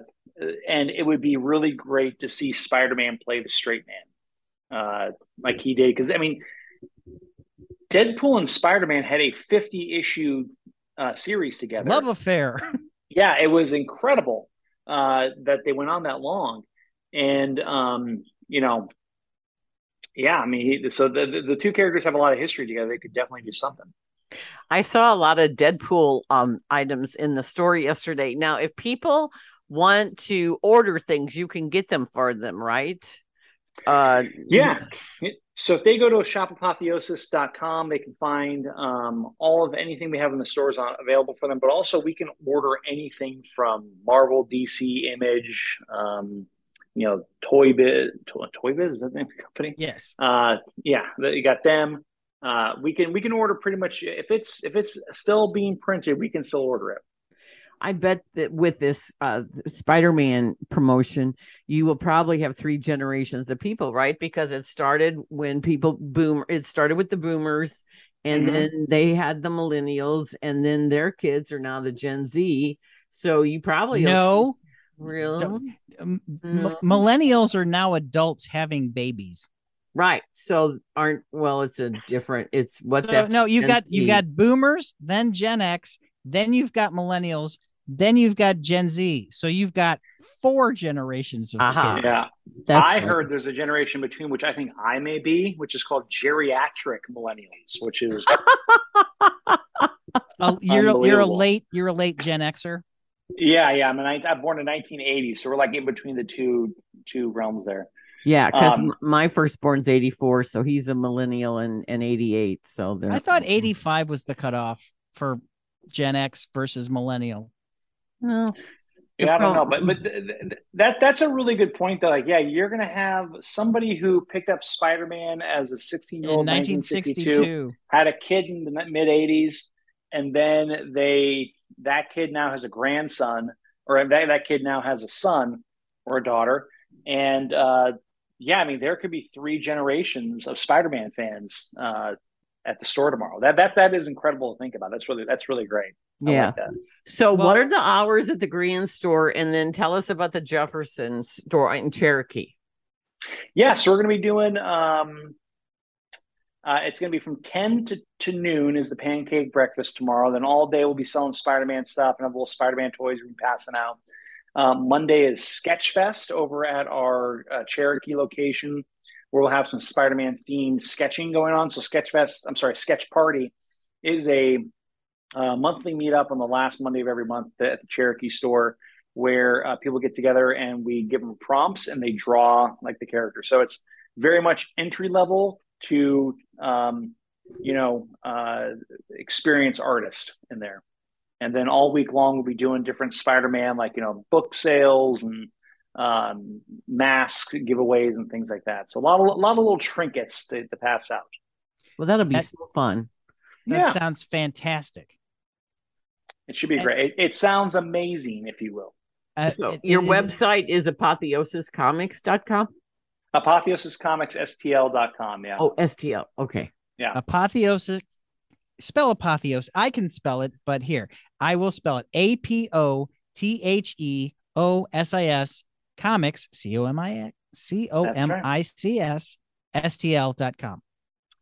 and it would be really great to see Spider Man play the straight man uh, like he did. Because, I mean, Deadpool and Spider Man had a 50 issue uh, series together. Love affair. (laughs) yeah, it was incredible uh, that they went on that long. And, um, you know, yeah, I mean, he, so the, the, the two characters have a lot of history together. They could definitely do something. I saw a lot of Deadpool um, items in the store yesterday. Now, if people want to order things, you can get them for them, right? Uh, yeah. So if they go to shopapotheosis.com, they can find um, all of anything we have in the stores on, available for them. But also, we can order anything from Marvel, DC, Image, um, you know, Toy Biz. Toy, Toy Biz is that the name of the company? Yes. Uh, yeah, you got them. Uh, we can we can order pretty much if it's if it's still being printed, we can still order it. I bet that with this uh, Spider-Man promotion, you will probably have three generations of people, right? Because it started when people boom. It started with the boomers, and mm-hmm. then they had the millennials, and then their kids are now the Gen Z. So you probably no, really, um, no. millennials are now adults having babies. Right. So aren't well, it's a different it's what's that? No, you've Gen got Z. you've got boomers, then Gen X, then you've got millennials, then you've got Gen Z. So you've got four generations of uh-huh. kids. Yeah. That's I heard there's a generation between which I think I may be, which is called geriatric millennials, which is (laughs) uh, you're you're a late you're a late Gen Xer. Yeah, yeah. I'm, a, I'm born in 1980, so we're like in between the two two realms there. Yeah, because um, my firstborn's 84, so he's a millennial and, and 88. So I thought 85 was the cutoff for Gen X versus millennial. No. Yeah, I don't know, but but th- th- that that's a really good point. Though, like, yeah, you're gonna have somebody who picked up Spider Man as a 16 year old, 1962, had a kid in the mid 80s, and then they that kid now has a grandson, or that that kid now has a son or a daughter, and uh, yeah, I mean, there could be three generations of Spider Man fans uh, at the store tomorrow. That that that is incredible to think about. That's really that's really great. I yeah. Like so, well, what are the hours at the Grand store, and then tell us about the Jefferson store in Cherokee? Yeah, so we're going to be doing. Um, uh, it's going to be from ten to, to noon is the pancake breakfast tomorrow. Then all day we'll be selling Spider Man stuff and have little Spider Man toys we're passing out. Um, Monday is Sketchfest over at our uh, Cherokee location where we'll have some Spider-Man themed sketching going on. So Sketchfest, I'm sorry, Sketch Party is a uh, monthly meetup on the last Monday of every month at the Cherokee store where uh, people get together and we give them prompts and they draw like the character. So it's very much entry level to um, you know uh, experienced artist in there. And then all week long we'll be doing different Spider-Man like you know book sales and um, mask giveaways and things like that. So a lot of a lot of little trinkets to, to pass out. Well, that'll be that, so fun. That yeah. sounds fantastic. It should be and, great. It, it, sounds amazing, if you will. Uh, so your is website it, is apotheosiscomics.com? Apotheosiscomicsstl.com. Yeah. Oh, STL. Okay. Yeah. Apotheosis spell apotheos. I can spell it, but here I will spell it A P O T H E O S I S comics C O M I C O M I C S S T L dot com.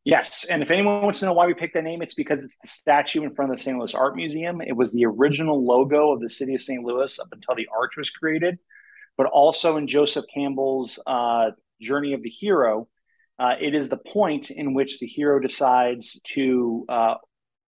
Yes. And if anyone wants to know why we picked that name, it's because it's the statue in front of the St. Louis Art Museum. It was the original logo of the city of St. Louis up until the arch was created. But also in Joseph Campbell's uh, Journey of the Hero, uh, it is the point in which the hero decides to uh,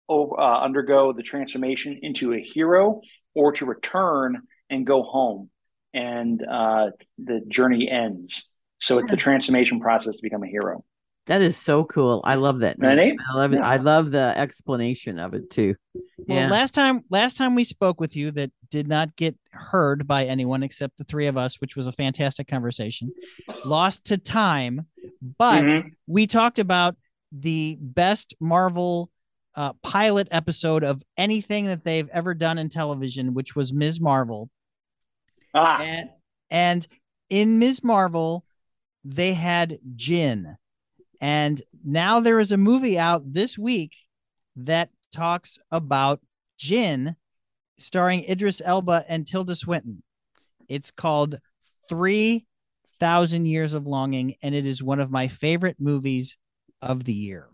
uh, undergo the transformation into a hero or to return and go home. And uh, the journey ends. So it's the transformation process to become a hero. That is so cool. I love that. Name. I love it. Yeah. I love the explanation of it too. Well, yeah. last time last time we spoke with you that did not get heard by anyone except the three of us, which was a fantastic conversation. Lost to time, but mm-hmm. we talked about the best Marvel uh, pilot episode of anything that they've ever done in television, which was Ms. Marvel. Ah. And, and in Ms. Marvel, they had Jinn and now there is a movie out this week that talks about Jinn, starring Idris Elba and Tilda Swinton. It's called 3000 Years of Longing, and it is one of my favorite movies of the year.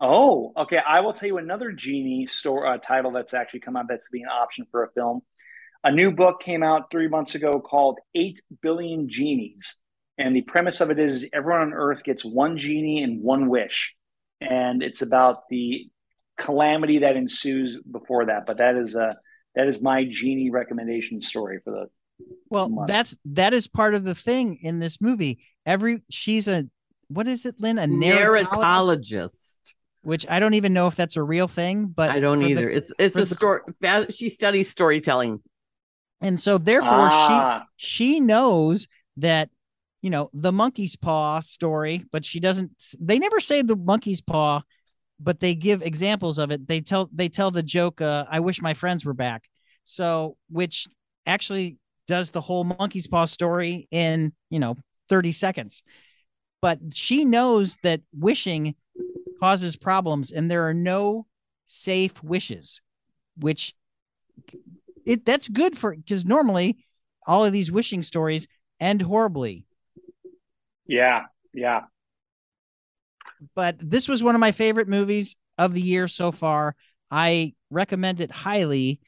Oh, okay. I will tell you another genie store uh, title that's actually come out that's being an option for a film. A new book came out three months ago called Eight Billion Genies. And the premise of it is everyone on Earth gets one genie and one wish. And it's about the calamity that ensues before that. But that is a that is my genie recommendation story for the well month. that's that is part of the thing in this movie every she's a what is it lynn a narratologist, narratologist which i don't even know if that's a real thing but i don't either the, it's it's a story she studies storytelling and so therefore ah. she she knows that you know, the monkey's paw story, but she doesn't they never say the monkey's paw, but they give examples of it. They tell they tell the joke, uh, I wish my friends were back. So which actually does the whole monkey's paw story in, you know, 30 seconds. But she knows that wishing causes problems and there are no safe wishes, which it that's good for because normally all of these wishing stories end horribly yeah, yeah. But this was one of my favorite movies of the year so far. I recommend it highly.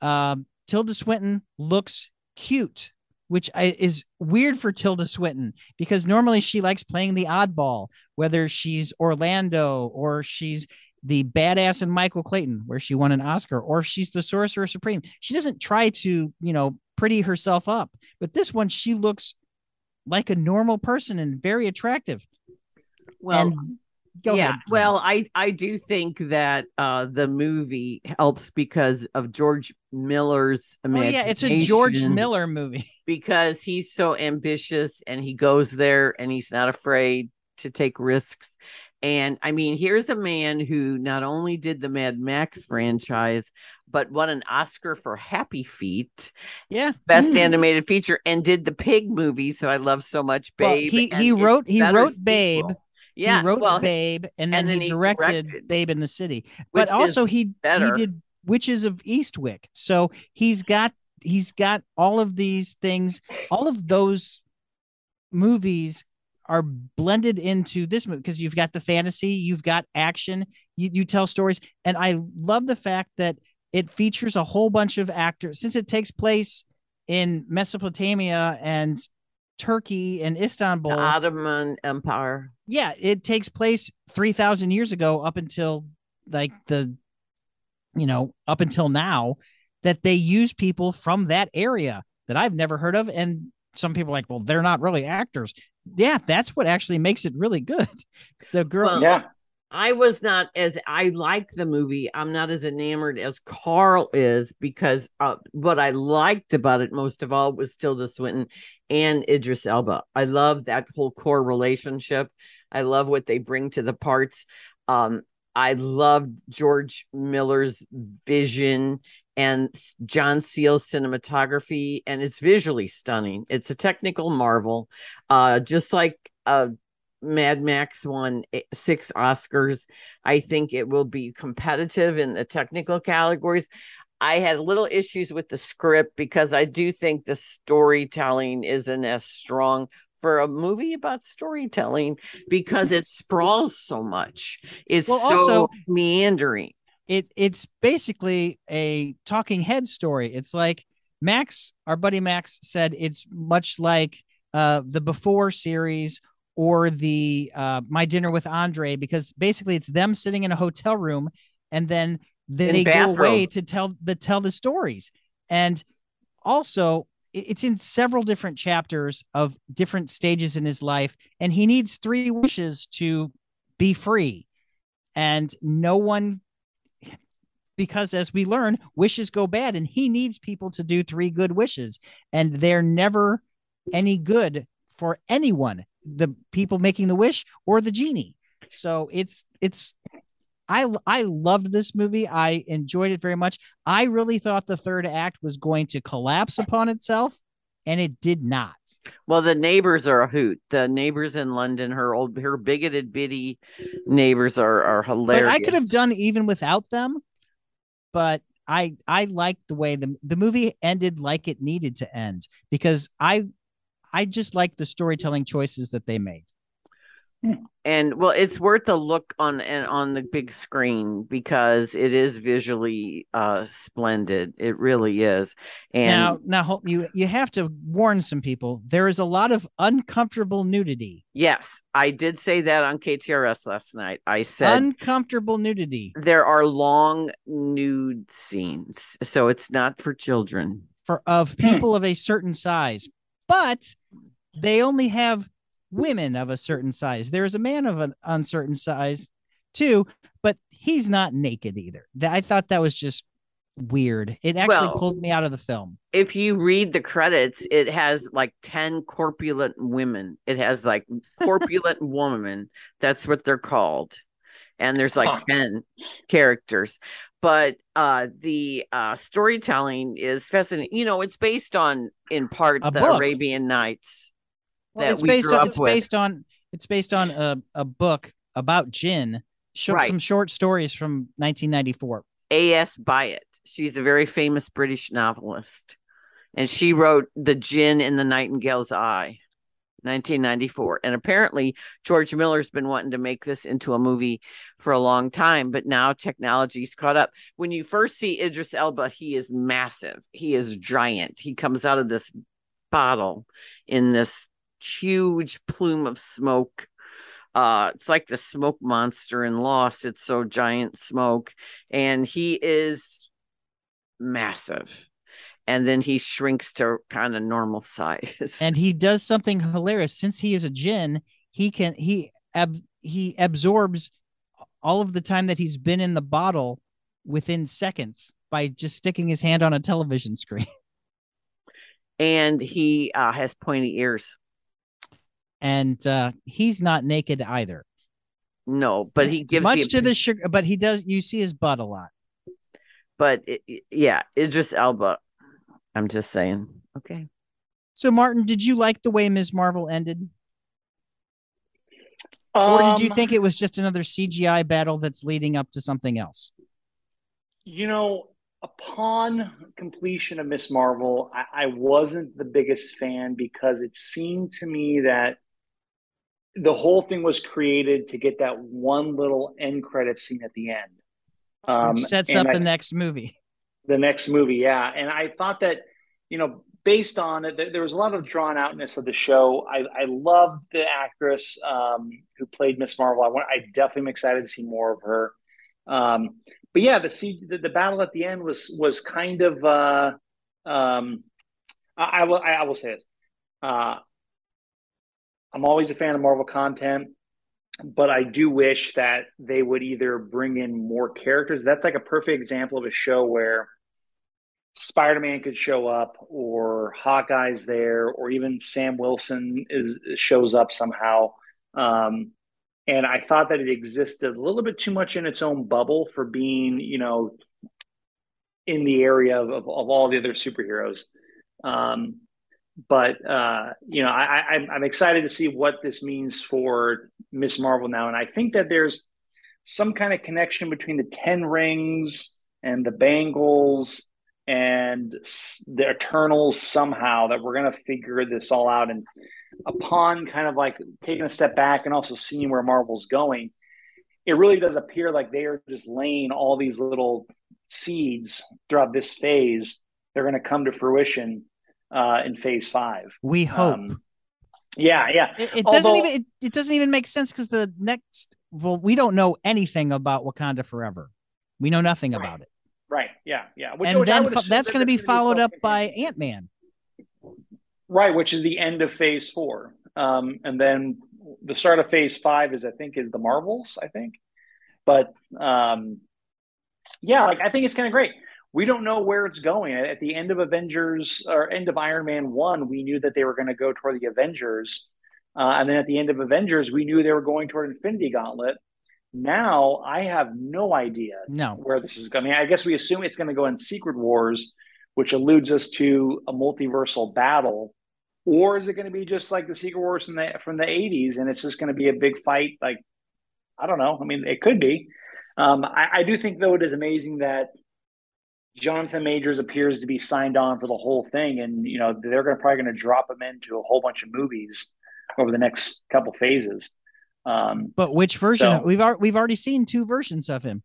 Um, Tilda Swinton looks cute, which I, is weird for Tilda Swinton because normally she likes playing the oddball, whether she's Orlando or she's the badass in Michael Clayton, where she won an Oscar, or she's the Sorcerer Supreme. She doesn't try to, you know, pretty herself up. But this one, she looks like a normal person and very attractive. Well, and, yeah. Ahead. Well, I I do think that uh the movie helps because of George Miller's. Oh, yeah, it's a George Miller movie (laughs) because he's so ambitious and he goes there and he's not afraid to take risks. And I mean, here's a man who not only did the Mad Max franchise, but won an Oscar for Happy Feet. Yeah. Best mm. animated feature and did the pig movies that I love so much, Babe. Well, he he wrote he wrote Babe. Yeah. He wrote well, Babe and then, and then he, directed directed Babe in the City. But also he better. he did Witches of Eastwick. So he's got he's got all of these things, all of those movies are blended into this movie because you've got the fantasy, you've got action, you, you tell stories. And I love the fact that it features a whole bunch of actors since it takes place in Mesopotamia and Turkey and Istanbul. The Ottoman Empire. Yeah, it takes place 3,000 years ago up until like the, you know, up until now that they use people from that area that I've never heard of. And some people like, well, they're not really actors. Yeah, that's what actually makes it really good. The girl. Well, yeah. I was not as I like the movie. I'm not as enamored as Carl is because uh, what I liked about it most of all was Tilda Swinton and Idris Elba. I love that whole core relationship. I love what they bring to the parts. Um, I loved George Miller's vision and John Seale's cinematography, and it's visually stunning. It's a technical marvel, uh, just like uh, Mad Max won six Oscars. I think it will be competitive in the technical categories. I had little issues with the script because I do think the storytelling isn't as strong for a movie about storytelling because it sprawls so much. It's well, so also, meandering. It it's basically a talking head story. It's like Max, our buddy Max said it's much like uh, the Before series or the uh, My Dinner with Andre because basically it's them sitting in a hotel room and then they, they go away to tell the tell the stories. And also it's in several different chapters of different stages in his life and he needs three wishes to be free. And no one because as we learn wishes go bad and he needs people to do three good wishes and they're never any good for anyone the people making the wish or the genie so it's it's I I loved this movie. I enjoyed it very much. I really thought the third act was going to collapse upon itself, and it did not. Well, the neighbors are a hoot. The neighbors in London, her old, her bigoted, bitty neighbors are are hilarious. But I could have done even without them, but I I liked the way the the movie ended like it needed to end because I I just like the storytelling choices that they made and well it's worth a look on and on the big screen because it is visually uh splendid. It really is. And now now you you have to warn some people. There is a lot of uncomfortable nudity. Yes i did say that on ktrs last night. I said uncomfortable nudity. there are long nude scenes so it's not for children. For of people of a certain size but they only have women of a certain size. There's a man of an uncertain size too, but he's not naked either. I thought that was just weird. It actually well, pulled me out of the film. If you read the credits, it has like 10 corpulent women. It has like corpulent (laughs) woman. That's what they're called. And there's like huh. 10 characters. But uh the uh storytelling is fascinating. You know, it's based on in part a the book. Arabian Nights well, it's based on it's with. based on it's based on a, a book about jinn right. some short stories from 1994 A. S. Byatt. She's a very famous british novelist. And she wrote the Djinn in the nightingale's eye 1994 and apparently george miller's been wanting to make this into a movie for a long time but now technology's caught up. When you first see idris elba he is massive. He is giant. He comes out of this bottle in this huge plume of smoke. Uh, it's like the smoke monster in Lost. It's so giant smoke, and he is massive. And then he shrinks to kind of normal size. And he does something hilarious. Since he is a jinn, he can he ab, he absorbs all of the time that he's been in the bottle within seconds by just sticking his hand on a television screen. And he uh, has pointy ears and uh, he's not naked either. No, but he gives much the, to the sugar. But he does. You see his butt a lot. But it, yeah, it's just Elba. I'm just saying. Okay. So, Martin, did you like the way Ms. Marvel ended? Um, or did you um, think it was just another CGI battle that's leading up to something else? You know, upon completion of Miss Marvel, I, I wasn't the biggest fan because it seemed to me that the whole thing was created to get that one little end credit scene at the end. Um, sets up I, the next movie. The next movie, yeah. And I thought that, you know, based on it, there was a lot of drawn outness of the show. I, I loved the actress um, who played Miss Marvel. I, want, I definitely am excited to see more of her. Um, but yeah, the, the, the battle at the end was was kind of. Uh, um, I, I will I, I will say this. Uh, I'm always a fan of Marvel content, but I do wish that they would either bring in more characters. That's like a perfect example of a show where Spider-Man could show up, or Hawkeye's there, or even Sam Wilson is shows up somehow. Um, and I thought that it existed a little bit too much in its own bubble for being, you know, in the area of, of, of all the other superheroes. Um, but uh, you know, I, I, I'm excited to see what this means for Miss Marvel now, and I think that there's some kind of connection between the Ten Rings and the Bangles and the Eternals somehow that we're going to figure this all out. And upon kind of like taking a step back and also seeing where Marvel's going, it really does appear like they are just laying all these little seeds throughout this phase. They're going to come to fruition uh, in phase five. We hope. Um, yeah, yeah. It, it doesn't even it, it, doesn't even make sense because the next well, we don't know anything about Wakanda Forever. We know nothing right. about it. Right. Yeah. Yeah. Which, and which then that's going to be followed up by Ant Man. Right, which is the end of Phase Four, um, and then the start of Phase Five is, I think, is the Marvels. I think, but um, yeah, like I think it's kind of great we don't know where it's going. At the end of Avengers or end of Iron Man 1, we knew that they were going to go toward the Avengers. Uh, and then at the end of Avengers, we knew they were going toward Infinity Gauntlet. Now I have no idea no. where this is going. I, mean, I guess we assume it's going to go in Secret Wars, which alludes us to a multiversal battle. Or is it going to be just like the Secret Wars from the from the 80s and it's just going to be a big fight? Like, I don't know. I mean, it could be. Um, I, I do think, though, it is amazing that Jonathan Majors appears to be signed on for the whole thing, and you know they're going to probably going to drop him into a whole bunch of movies over the next couple phases. Um, but which version? So, we've we've already seen two versions of him.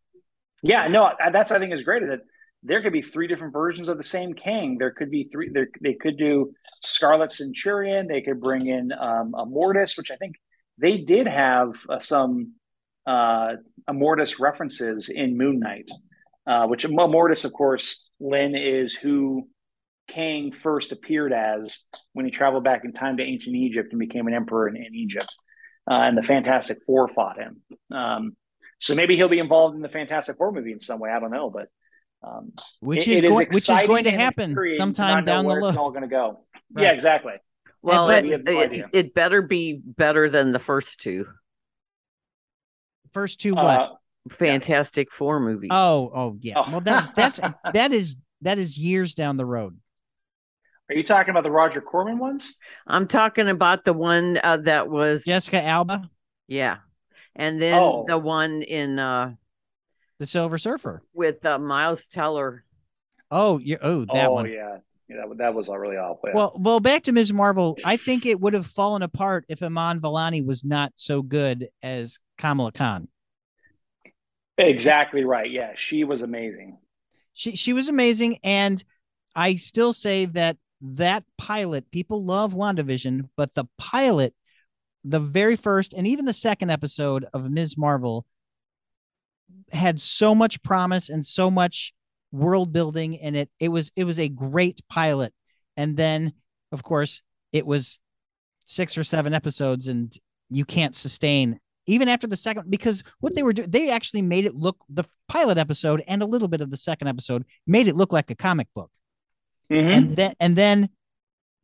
Yeah, no, that's I think is great. That there could be three different versions of the same Kang. There could be three. There, they could do Scarlet Centurion. They could bring in um, Mortis, which I think they did have uh, some uh, Immortus references in Moon Knight uh, which Mortis, of course, Lynn is who Kang first appeared as when he traveled back in time to ancient Egypt and became an emperor in, in Egypt. Uh, and the Fantastic Four fought him. Um, so maybe he'll be involved in the Fantastic Four movie in some way. I don't know, but um, which is, going, which is going to happen sometime down the road. It's all going to go. Right. Yeah, exactly. Well, it, no it, it, better be better than the first two. First two, what? Uh, Fantastic Four movies. Oh, oh yeah. Oh. Well, that that's (laughs) that is that is years down the road. Are you talking about the Roger Corman ones? I'm talking about the one uh, that was Jessica Alba. Yeah, and then oh. the one in uh, the Silver Surfer with uh, Miles Teller. Oh, yeah. Oh, that oh, one. yeah. Yeah, that, that was really awful. Yeah. Well, well, back to Ms. Marvel. I think it would have fallen apart if Iman Vellani was not so good as Kamala Khan. Exactly right. Yeah, she was amazing. She she was amazing, and I still say that that pilot people love WandaVision, but the pilot, the very first and even the second episode of Ms. Marvel had so much promise and so much world building and it it was it was a great pilot and then of course it was six or seven episodes and you can't sustain even after the second because what they were doing they actually made it look the pilot episode and a little bit of the second episode made it look like a comic book. Mm-hmm. and then and then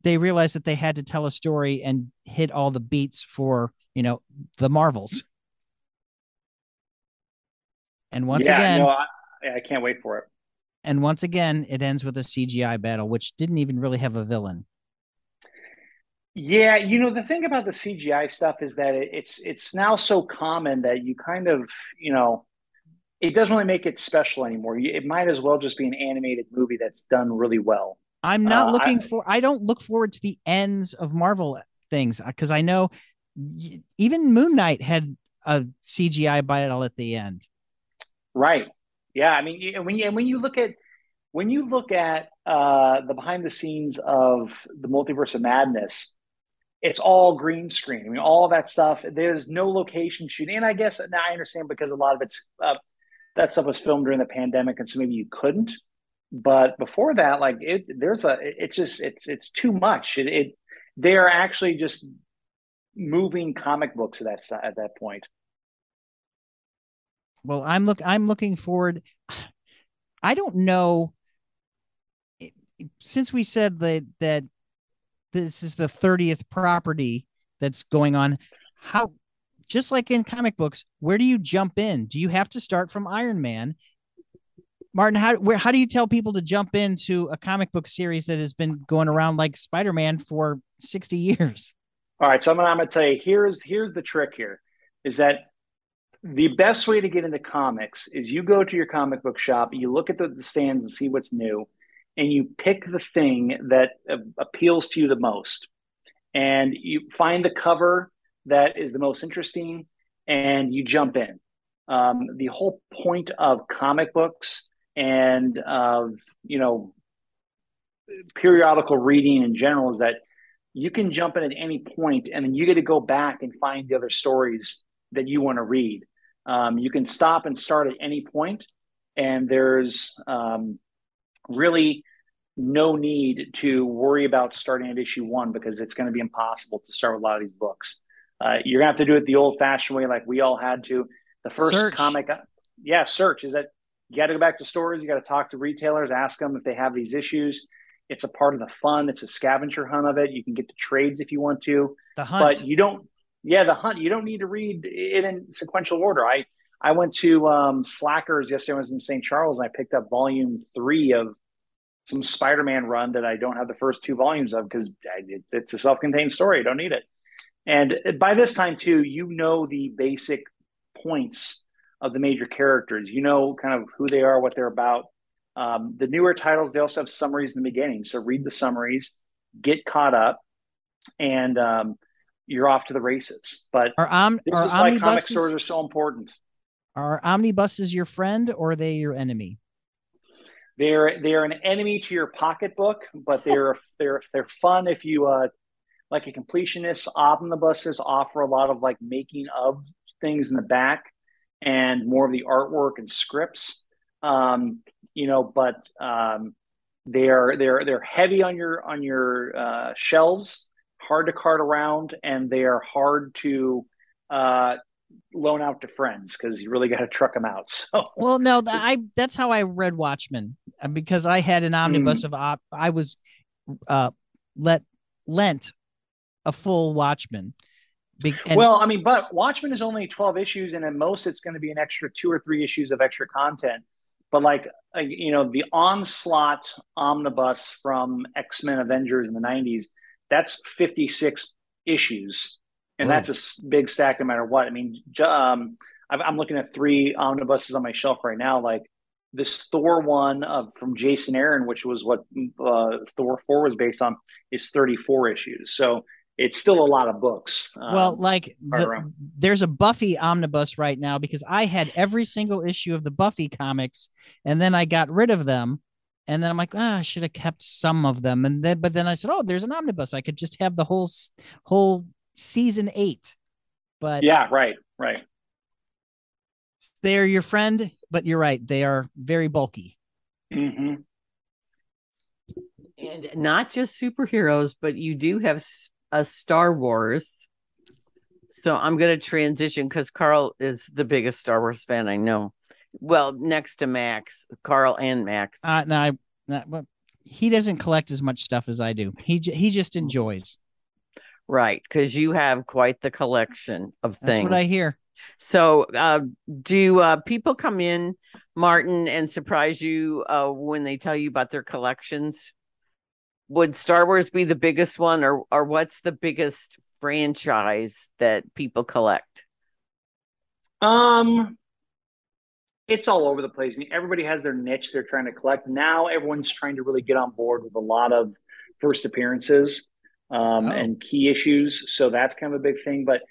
they realized that they had to tell a story and hit all the beats for you know the marvels. And once yeah, again no, I, I can't wait for it. and once again it ends with a cgi battle which didn't even really have a villain yeah, you know the thing about the CGI stuff is that it's it's now so common that you kind of you know it doesn't really make it special anymore. It might as well just be an animated movie that's done really well. I'm not uh, looking I, for. I don't look forward to the ends of Marvel things because I know even Moon Knight had a CGI battle at the end. Right. Yeah. I mean, when you and when you look at when you look at uh, the behind the scenes of the multiverse of madness it's all green screen. I mean, all that stuff. There's no location shooting, and I guess now I understand because a lot of it's uh, that stuff was filmed during the pandemic, and so maybe you couldn't. But before that, like it, there's a. It's just it's it's too much. It, it they are actually just moving comic books at that at that point. Well, I'm look. I'm looking forward. (sighs) I don't know. Since we said that that this is the 30th property that's going on. How just like in comic books where do you jump in? Do you have to start from iron man? Martin, how where how do you tell people to jump into a comic book series that has been going around like Spider-Man for 60 years? All right, so I'm gonna, I'm gonna tell you here's here's the trick here is that the best way to get into comics is you go to your comic book shop, you look at the, the stands and see what's new, and you pick the thing that uh, appeals to you the most. And you find the cover that is the most interesting and you jump in. Um, the whole point of comic books and of, you know, periodical reading in general is that you can jump in at any point and then you get to go back and find the other stories that you want to read. Um, you can stop and start at any point, and there's um, really no need to worry about starting at issue one because it's going to be impossible to start with a lot of these books. Uh, you're going to have to do it the old fashioned way, like we all had to. The first search. comic, yeah, search is that you got to go back to stores, you got to talk to retailers, ask them if they have these issues. It's a part of the fun. It's a scavenger hunt of it. You can get the trades if you want to, the hunt. but you don't. Yeah, the hunt. You don't need to read it in sequential order. I I went to um, Slackers yesterday. I was in St. Charles and I picked up volume three of some Spider-Man run that I don't have the first two volumes of because it's a self-contained story. I don't need it. And by this time too, you know the basic points of the major characters. You know kind of who they are, what they're about. Um, the newer titles they also have summaries in the beginning, so read the summaries, get caught up, and um, you're off to the races. But are, um, this are is why comic stores are so important. Are omnibuses your friend or are they your enemy? They're they're an enemy to your pocketbook, but they're (laughs) they're they're fun if you uh like a completionist. Omnibuses offer a lot of like making of things in the back and more of the artwork and scripts. Um, you know, but um, they're they're they're heavy on your on your uh, shelves, hard to cart around, and they are hard to uh, loan out to friends because you really got to truck them out. (laughs) So well, no, I that's how I read Watchmen uh, because I had an omnibus mm. of op. I was uh let lent a full Watchmen. Be- and- well, I mean, but Watchmen is only twelve issues, and at most it's going to be an extra two or three issues of extra content. But like uh, you know, the onslaught omnibus from X Men Avengers in the '90s, that's fifty six issues and that's a big stack no matter what. I mean, um, I'm looking at three omnibuses on my shelf right now. Like this Thor one of from Jason Aaron, which was what uh, Thor four was based on, is 34 issues. So it's still a lot of books. Um, well, like the, there's a Buffy omnibus right now because I had every single issue of the Buffy comics, and then I got rid of them. And then I'm like, ah, I should have kept some of them. And then, but then I said, oh, there's an omnibus. I could just have the whole whole season eight. But yeah, right, right. They're your friend, but you're right. They are very bulky. Mm-hmm. And not just superheroes, but you do have a Star Wars. So I'm going to transition because Carl is the biggest Star Wars fan I know. Well, next to Max, Carl and Max. Uh, no, I, not, well, he doesn't collect as much stuff as I do. He he just enjoys. Right, because you have quite the collection of things. That's what I hear. So, uh, do uh, people come in, Martin, and surprise you uh, when they tell you about their collections? Would Star Wars be the biggest one, or or what's the biggest franchise that people collect? Um, it's all over the place. I mean, everybody has their niche they're trying to collect. Now, everyone's trying to really get on board with a lot of first appearances um, oh. and key issues. So that's kind of a big thing. But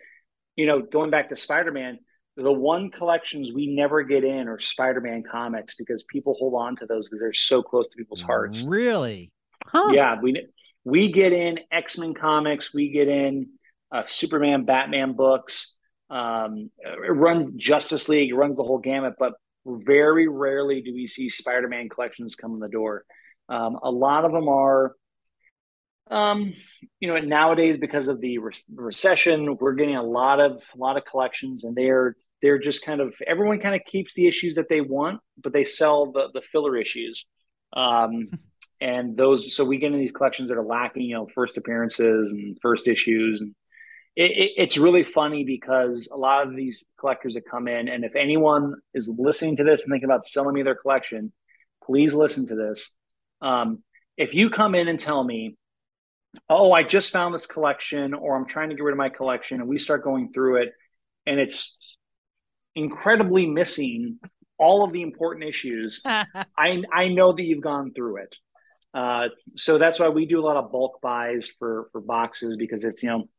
you know, going back to Spider-Man, the one collections we never get in are Spider-Man comics because people hold on to those because they're so close to people's hearts. Really? Huh. Yeah, we we get in X-Men comics, we get in uh, Superman, Batman books. Um, it runs Justice League, it runs the whole gamut, but very rarely do we see Spider-Man collections come in the door. Um, a lot of them are um, you know, nowadays because of the re- recession, we're getting a lot of a lot of collections, and they're they're just kind of everyone kind of keeps the issues that they want, but they sell the the filler issues. Um, (laughs) and those, so we get in these collections that are lacking, you know, first appearances and first issues, and it, it, it's really funny because a lot of these collectors that come in, and if anyone is listening to this and thinking about selling me their collection, please listen to this. Um, if you come in and tell me, oh, I just found this collection, or I'm trying to get rid of my collection, and we start going through it, and it's incredibly missing all of the important issues, (laughs) I I know that you've gone through it. Uh, so that's why we do a lot of bulk buys for for boxes because it's you know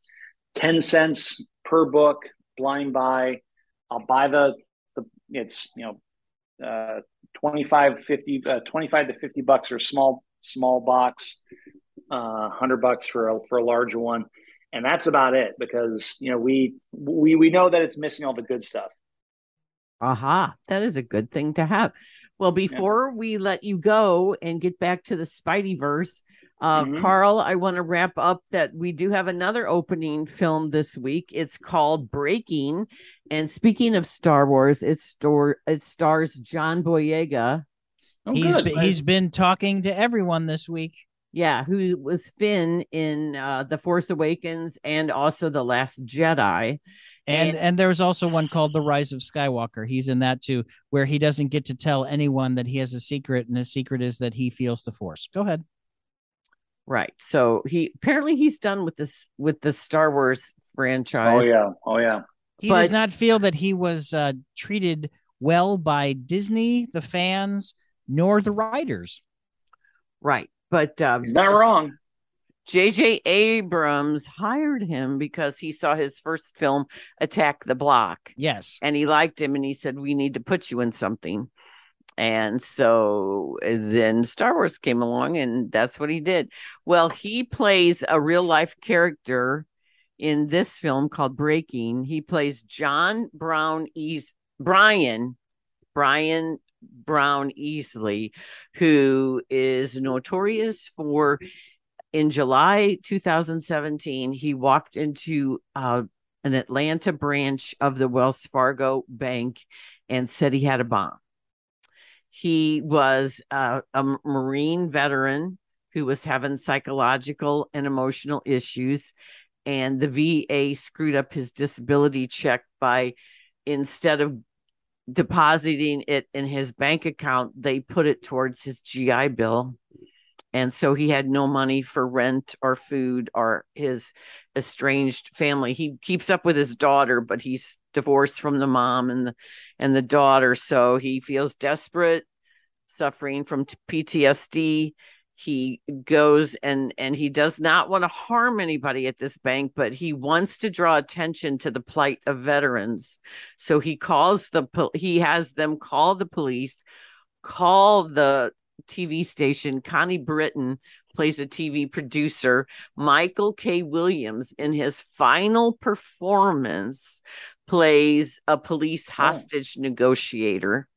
10 cents per book blind buy. I'll buy the the it's you know uh 25 50 uh, 25 to 50 bucks for a small small box uh 100 bucks for a for a larger one and that's about it because you know we we we know that it's missing all the good stuff aha that is a good thing to have well before yeah. we let you go and get back to the spideyverse uh, mm-hmm. Carl, I want to wrap up that we do have another opening film this week. It's called Breaking. And speaking of Star Wars, it, store, it stars John Boyega. Oh, he's, been, he's been talking to everyone this week. Yeah, who was Finn in uh, The Force Awakens and also The Last Jedi. And, and and there's also one called The Rise of Skywalker. He's in that too, where he doesn't get to tell anyone that he has a secret, and his secret is that he feels the Force. Go ahead. Right. So he apparently he's done with this with the Star Wars franchise. Oh yeah. Oh yeah. He but, does not feel that he was uh, treated well by Disney, the fans, nor the writers. Right. But um, he's not wrong. J.J. Abrams hired him because he saw his first film, Attack the Block. Yes. And he liked him and he said, We need to put you in something. And so then Star Wars came along and that's what he did. Well, he plays a real life character in this film called Breaking. He plays John Brown Eas Brian Brian Brown Easley, who is notorious for in July 2017, he walked into uh, an Atlanta branch of the Wells Fargo Bank and said he had a bomb. He was uh, a Marine veteran who was having psychological and emotional issues. And the VA screwed up his disability check by instead of depositing it in his bank account, they put it towards his GI Bill. And so he had no money for rent or food or his estranged family. He keeps up with his daughter, but he's divorced from the mom and the and the daughter. So he feels desperate, suffering from PTSD. He goes and and he does not want to harm anybody at this bank, but he wants to draw attention to the plight of veterans. So he calls the he has them call the police, call the TV station. Connie Britton plays a TV producer. Michael K. Williams, in his final performance, plays a police oh. hostage oh. negotiator.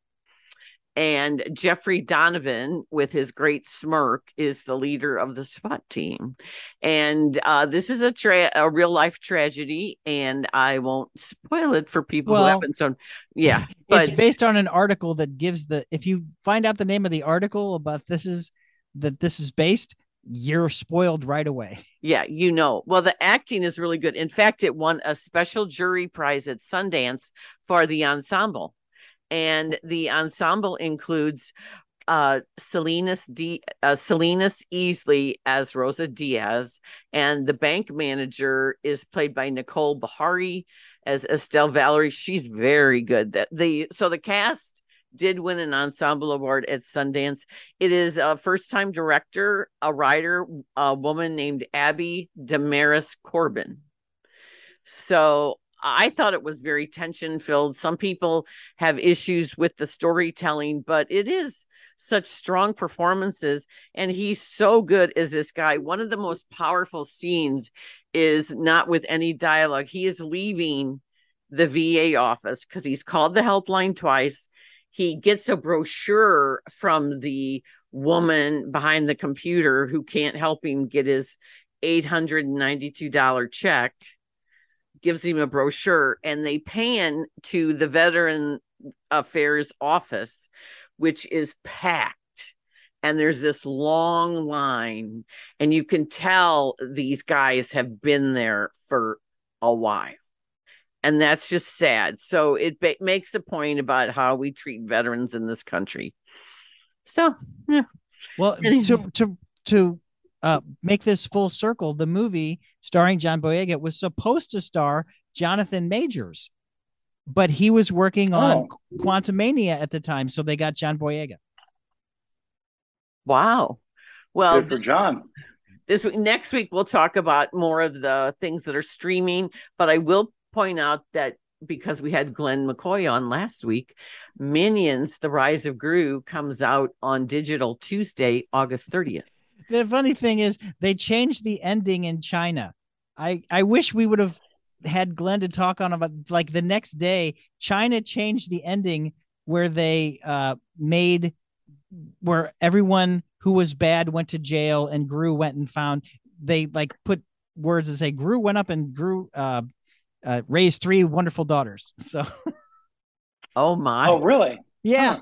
And Jeffrey Donovan, with his great smirk, is the leader of the SWAT team. And uh, this is a tra- a real life tragedy, and I won't spoil it for people well, who haven't. So, yeah, (laughs) but it's based on an article that gives the. If you find out the name of the article about this is that this is based, you're spoiled right away. (laughs) Yeah, you know. Well, the acting is really good. In fact, it won a special jury prize at Sundance for the ensemble and the ensemble includes uh Salinas D uh, Salinas Easley as Rosa Diaz and the bank manager is played by Nicole Beharie as Estelle Valerie. She's very good. That the so the cast did win an ensemble award at Sundance. It is a first time director a writer a woman named Abi Damaris Corbin. So I thought it was very tension filled. Some people have issues with the storytelling, but it is such strong performances. And he's so good as this guy. One of the most powerful scenes is not with any dialogue. He is leaving the VA office because he's called the helpline twice. He gets a brochure from the woman behind the computer who can't help him get his $892 check gives him a brochure and they pan to the veteran affairs office which is packed. And there's this long line and you can tell these guys have been there for a while. And that's just sad. So it ba- makes a point about how we treat veterans in this country. So yeah. Well, to to to uh, make this full circle, the movie starring John Boyega was supposed to star Jonathan Majors, but he was working on Oh. Quantumania at the time, so they got John Boyega. Wow. Well, Good for this, John. this week, next week we'll talk about more of the things that are streaming. But I will point out that because we had Glenn McCoy on last week, Minions: The Rise of Gru comes out on digital Tuesday, August thirtieth. The funny thing is, they changed the ending in China. I I wish we would have had Glenn to talk on about like the next day. China changed the ending where they uh made where everyone who was bad went to jail and Gru went and found they like put words that say Gru went up and Gru uh, uh raised three wonderful daughters. (laughs) So Oh my! Oh, really? yeah, Huh.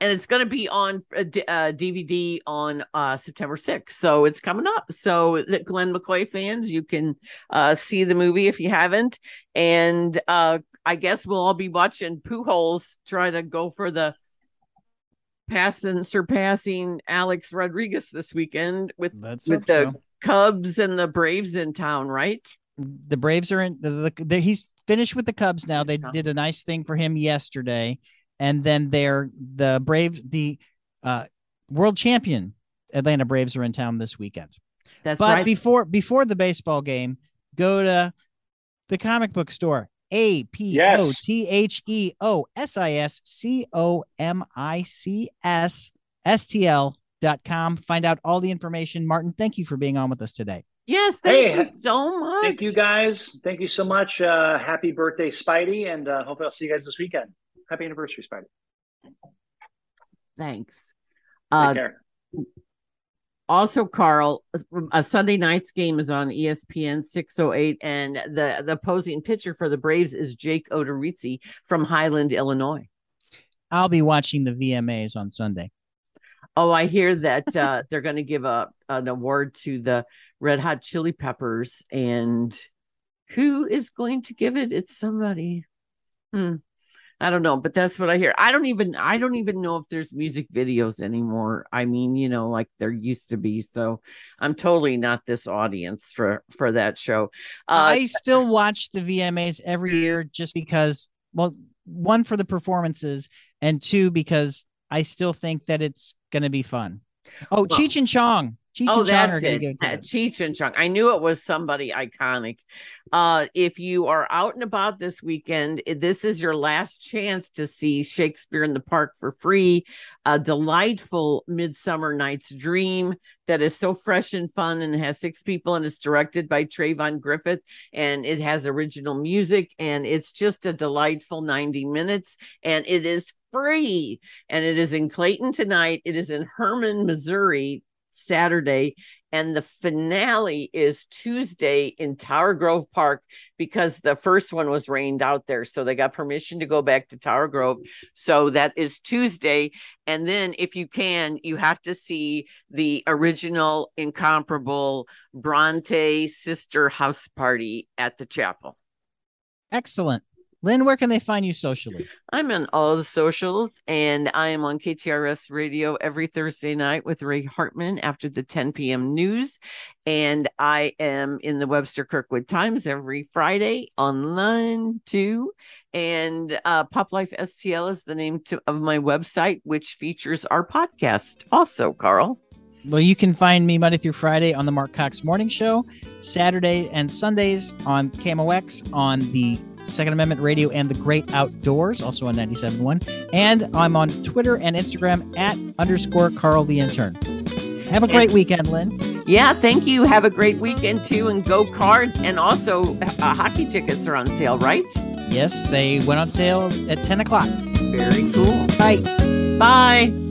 And it's going to be on uh, D- uh, DVD on uh, September 6th. So it's coming up. So that Glenn McCoy fans, you can uh, see the movie if you haven't. And uh, I guess we'll all be watching Pujols try to go for the passing, surpassing Alex Rodriguez this weekend with that's with the Cubs and the Braves in town, right? the Braves are in the, the, the he's finished with the Cubs now. They did a nice thing for him yesterday, and then they're the Braves, the uh, world champion Atlanta Braves are in town this weekend. That's but right. before before the baseball game, go to the comic book store. A P O T H E O S I S C O M I C S S T L dot com. Find out all the information. Martin, thank you for being on with us today. yes, thank Hey, you so much. Thank you guys. Thank you so much. Uh, happy birthday, Spidey, and uh, hope I'll see you guys this weekend. Happy anniversary, Spidey. Thanks. Take Uh, care. also carl a sunday night's game is on espn 608 and the the opposing pitcher for the braves is jake odorizzi from highland illinois I'll be watching the VMAs on Sunday. oh i hear that uh (laughs) they're going to give a an award to the red hot chili peppers and who is going to give it it's somebody hmm I don't know, but that's what I hear. I don't even I don't even know if there's music videos anymore. I mean, you know, like there used to be. So I'm totally not this audience for for that show. Uh I still watch the VMAs every year just because, well, one for the performances, and two because I still think that it's going to be fun. Oh, Well- Cheech and Chong. Cheech Oh, and Chong are that's going it. to give it to. Cheech and Chong. I knew it was somebody iconic. Uh, if you are out and about this weekend, this is your last chance to see Shakespeare in the Park for free. A delightful Midsummer Night's Dream that is so fresh and fun and has six people and it's directed by Tre'von Griffith and it has original music and it's just a delightful 90 minutes and it is free and it is in Clayton tonight. It is in Hermann, Missouri Saturday, and the finale is Tuesday in Tower Grove Park because the first one was rained out there. So they got permission to go back to Tower Grove. So that is Tuesday. And then, if you can, you have to see the original, incomparable Bronte sister house party at the chapel. Excellent. Lynn, where can they find you socially? I'm on all the socials and I am on KTRS radio every Thursday night with Ray Hartman after the 10 p.m. news. And I am in the Webster Kirkwood Times every Friday online too. And uh, Pop Life STL is the name to, of my website, which features our podcast also, Carl. Well, you can find me Monday through Friday on the Mark Cox Morning Show, Saturday and Sundays on KMOX on the Second Amendment Radio and the Great Outdoors, also on 97.1. And I'm on Twitter and Instagram at underscore Carl the Intern. Have a great weekend, Lynn. Yeah, thank you. Have a great weekend too, and go cards. And also, uh, hockey tickets are on sale, right? Yes, they went on sale at 10 o'clock. Very cool. Bye. Bye.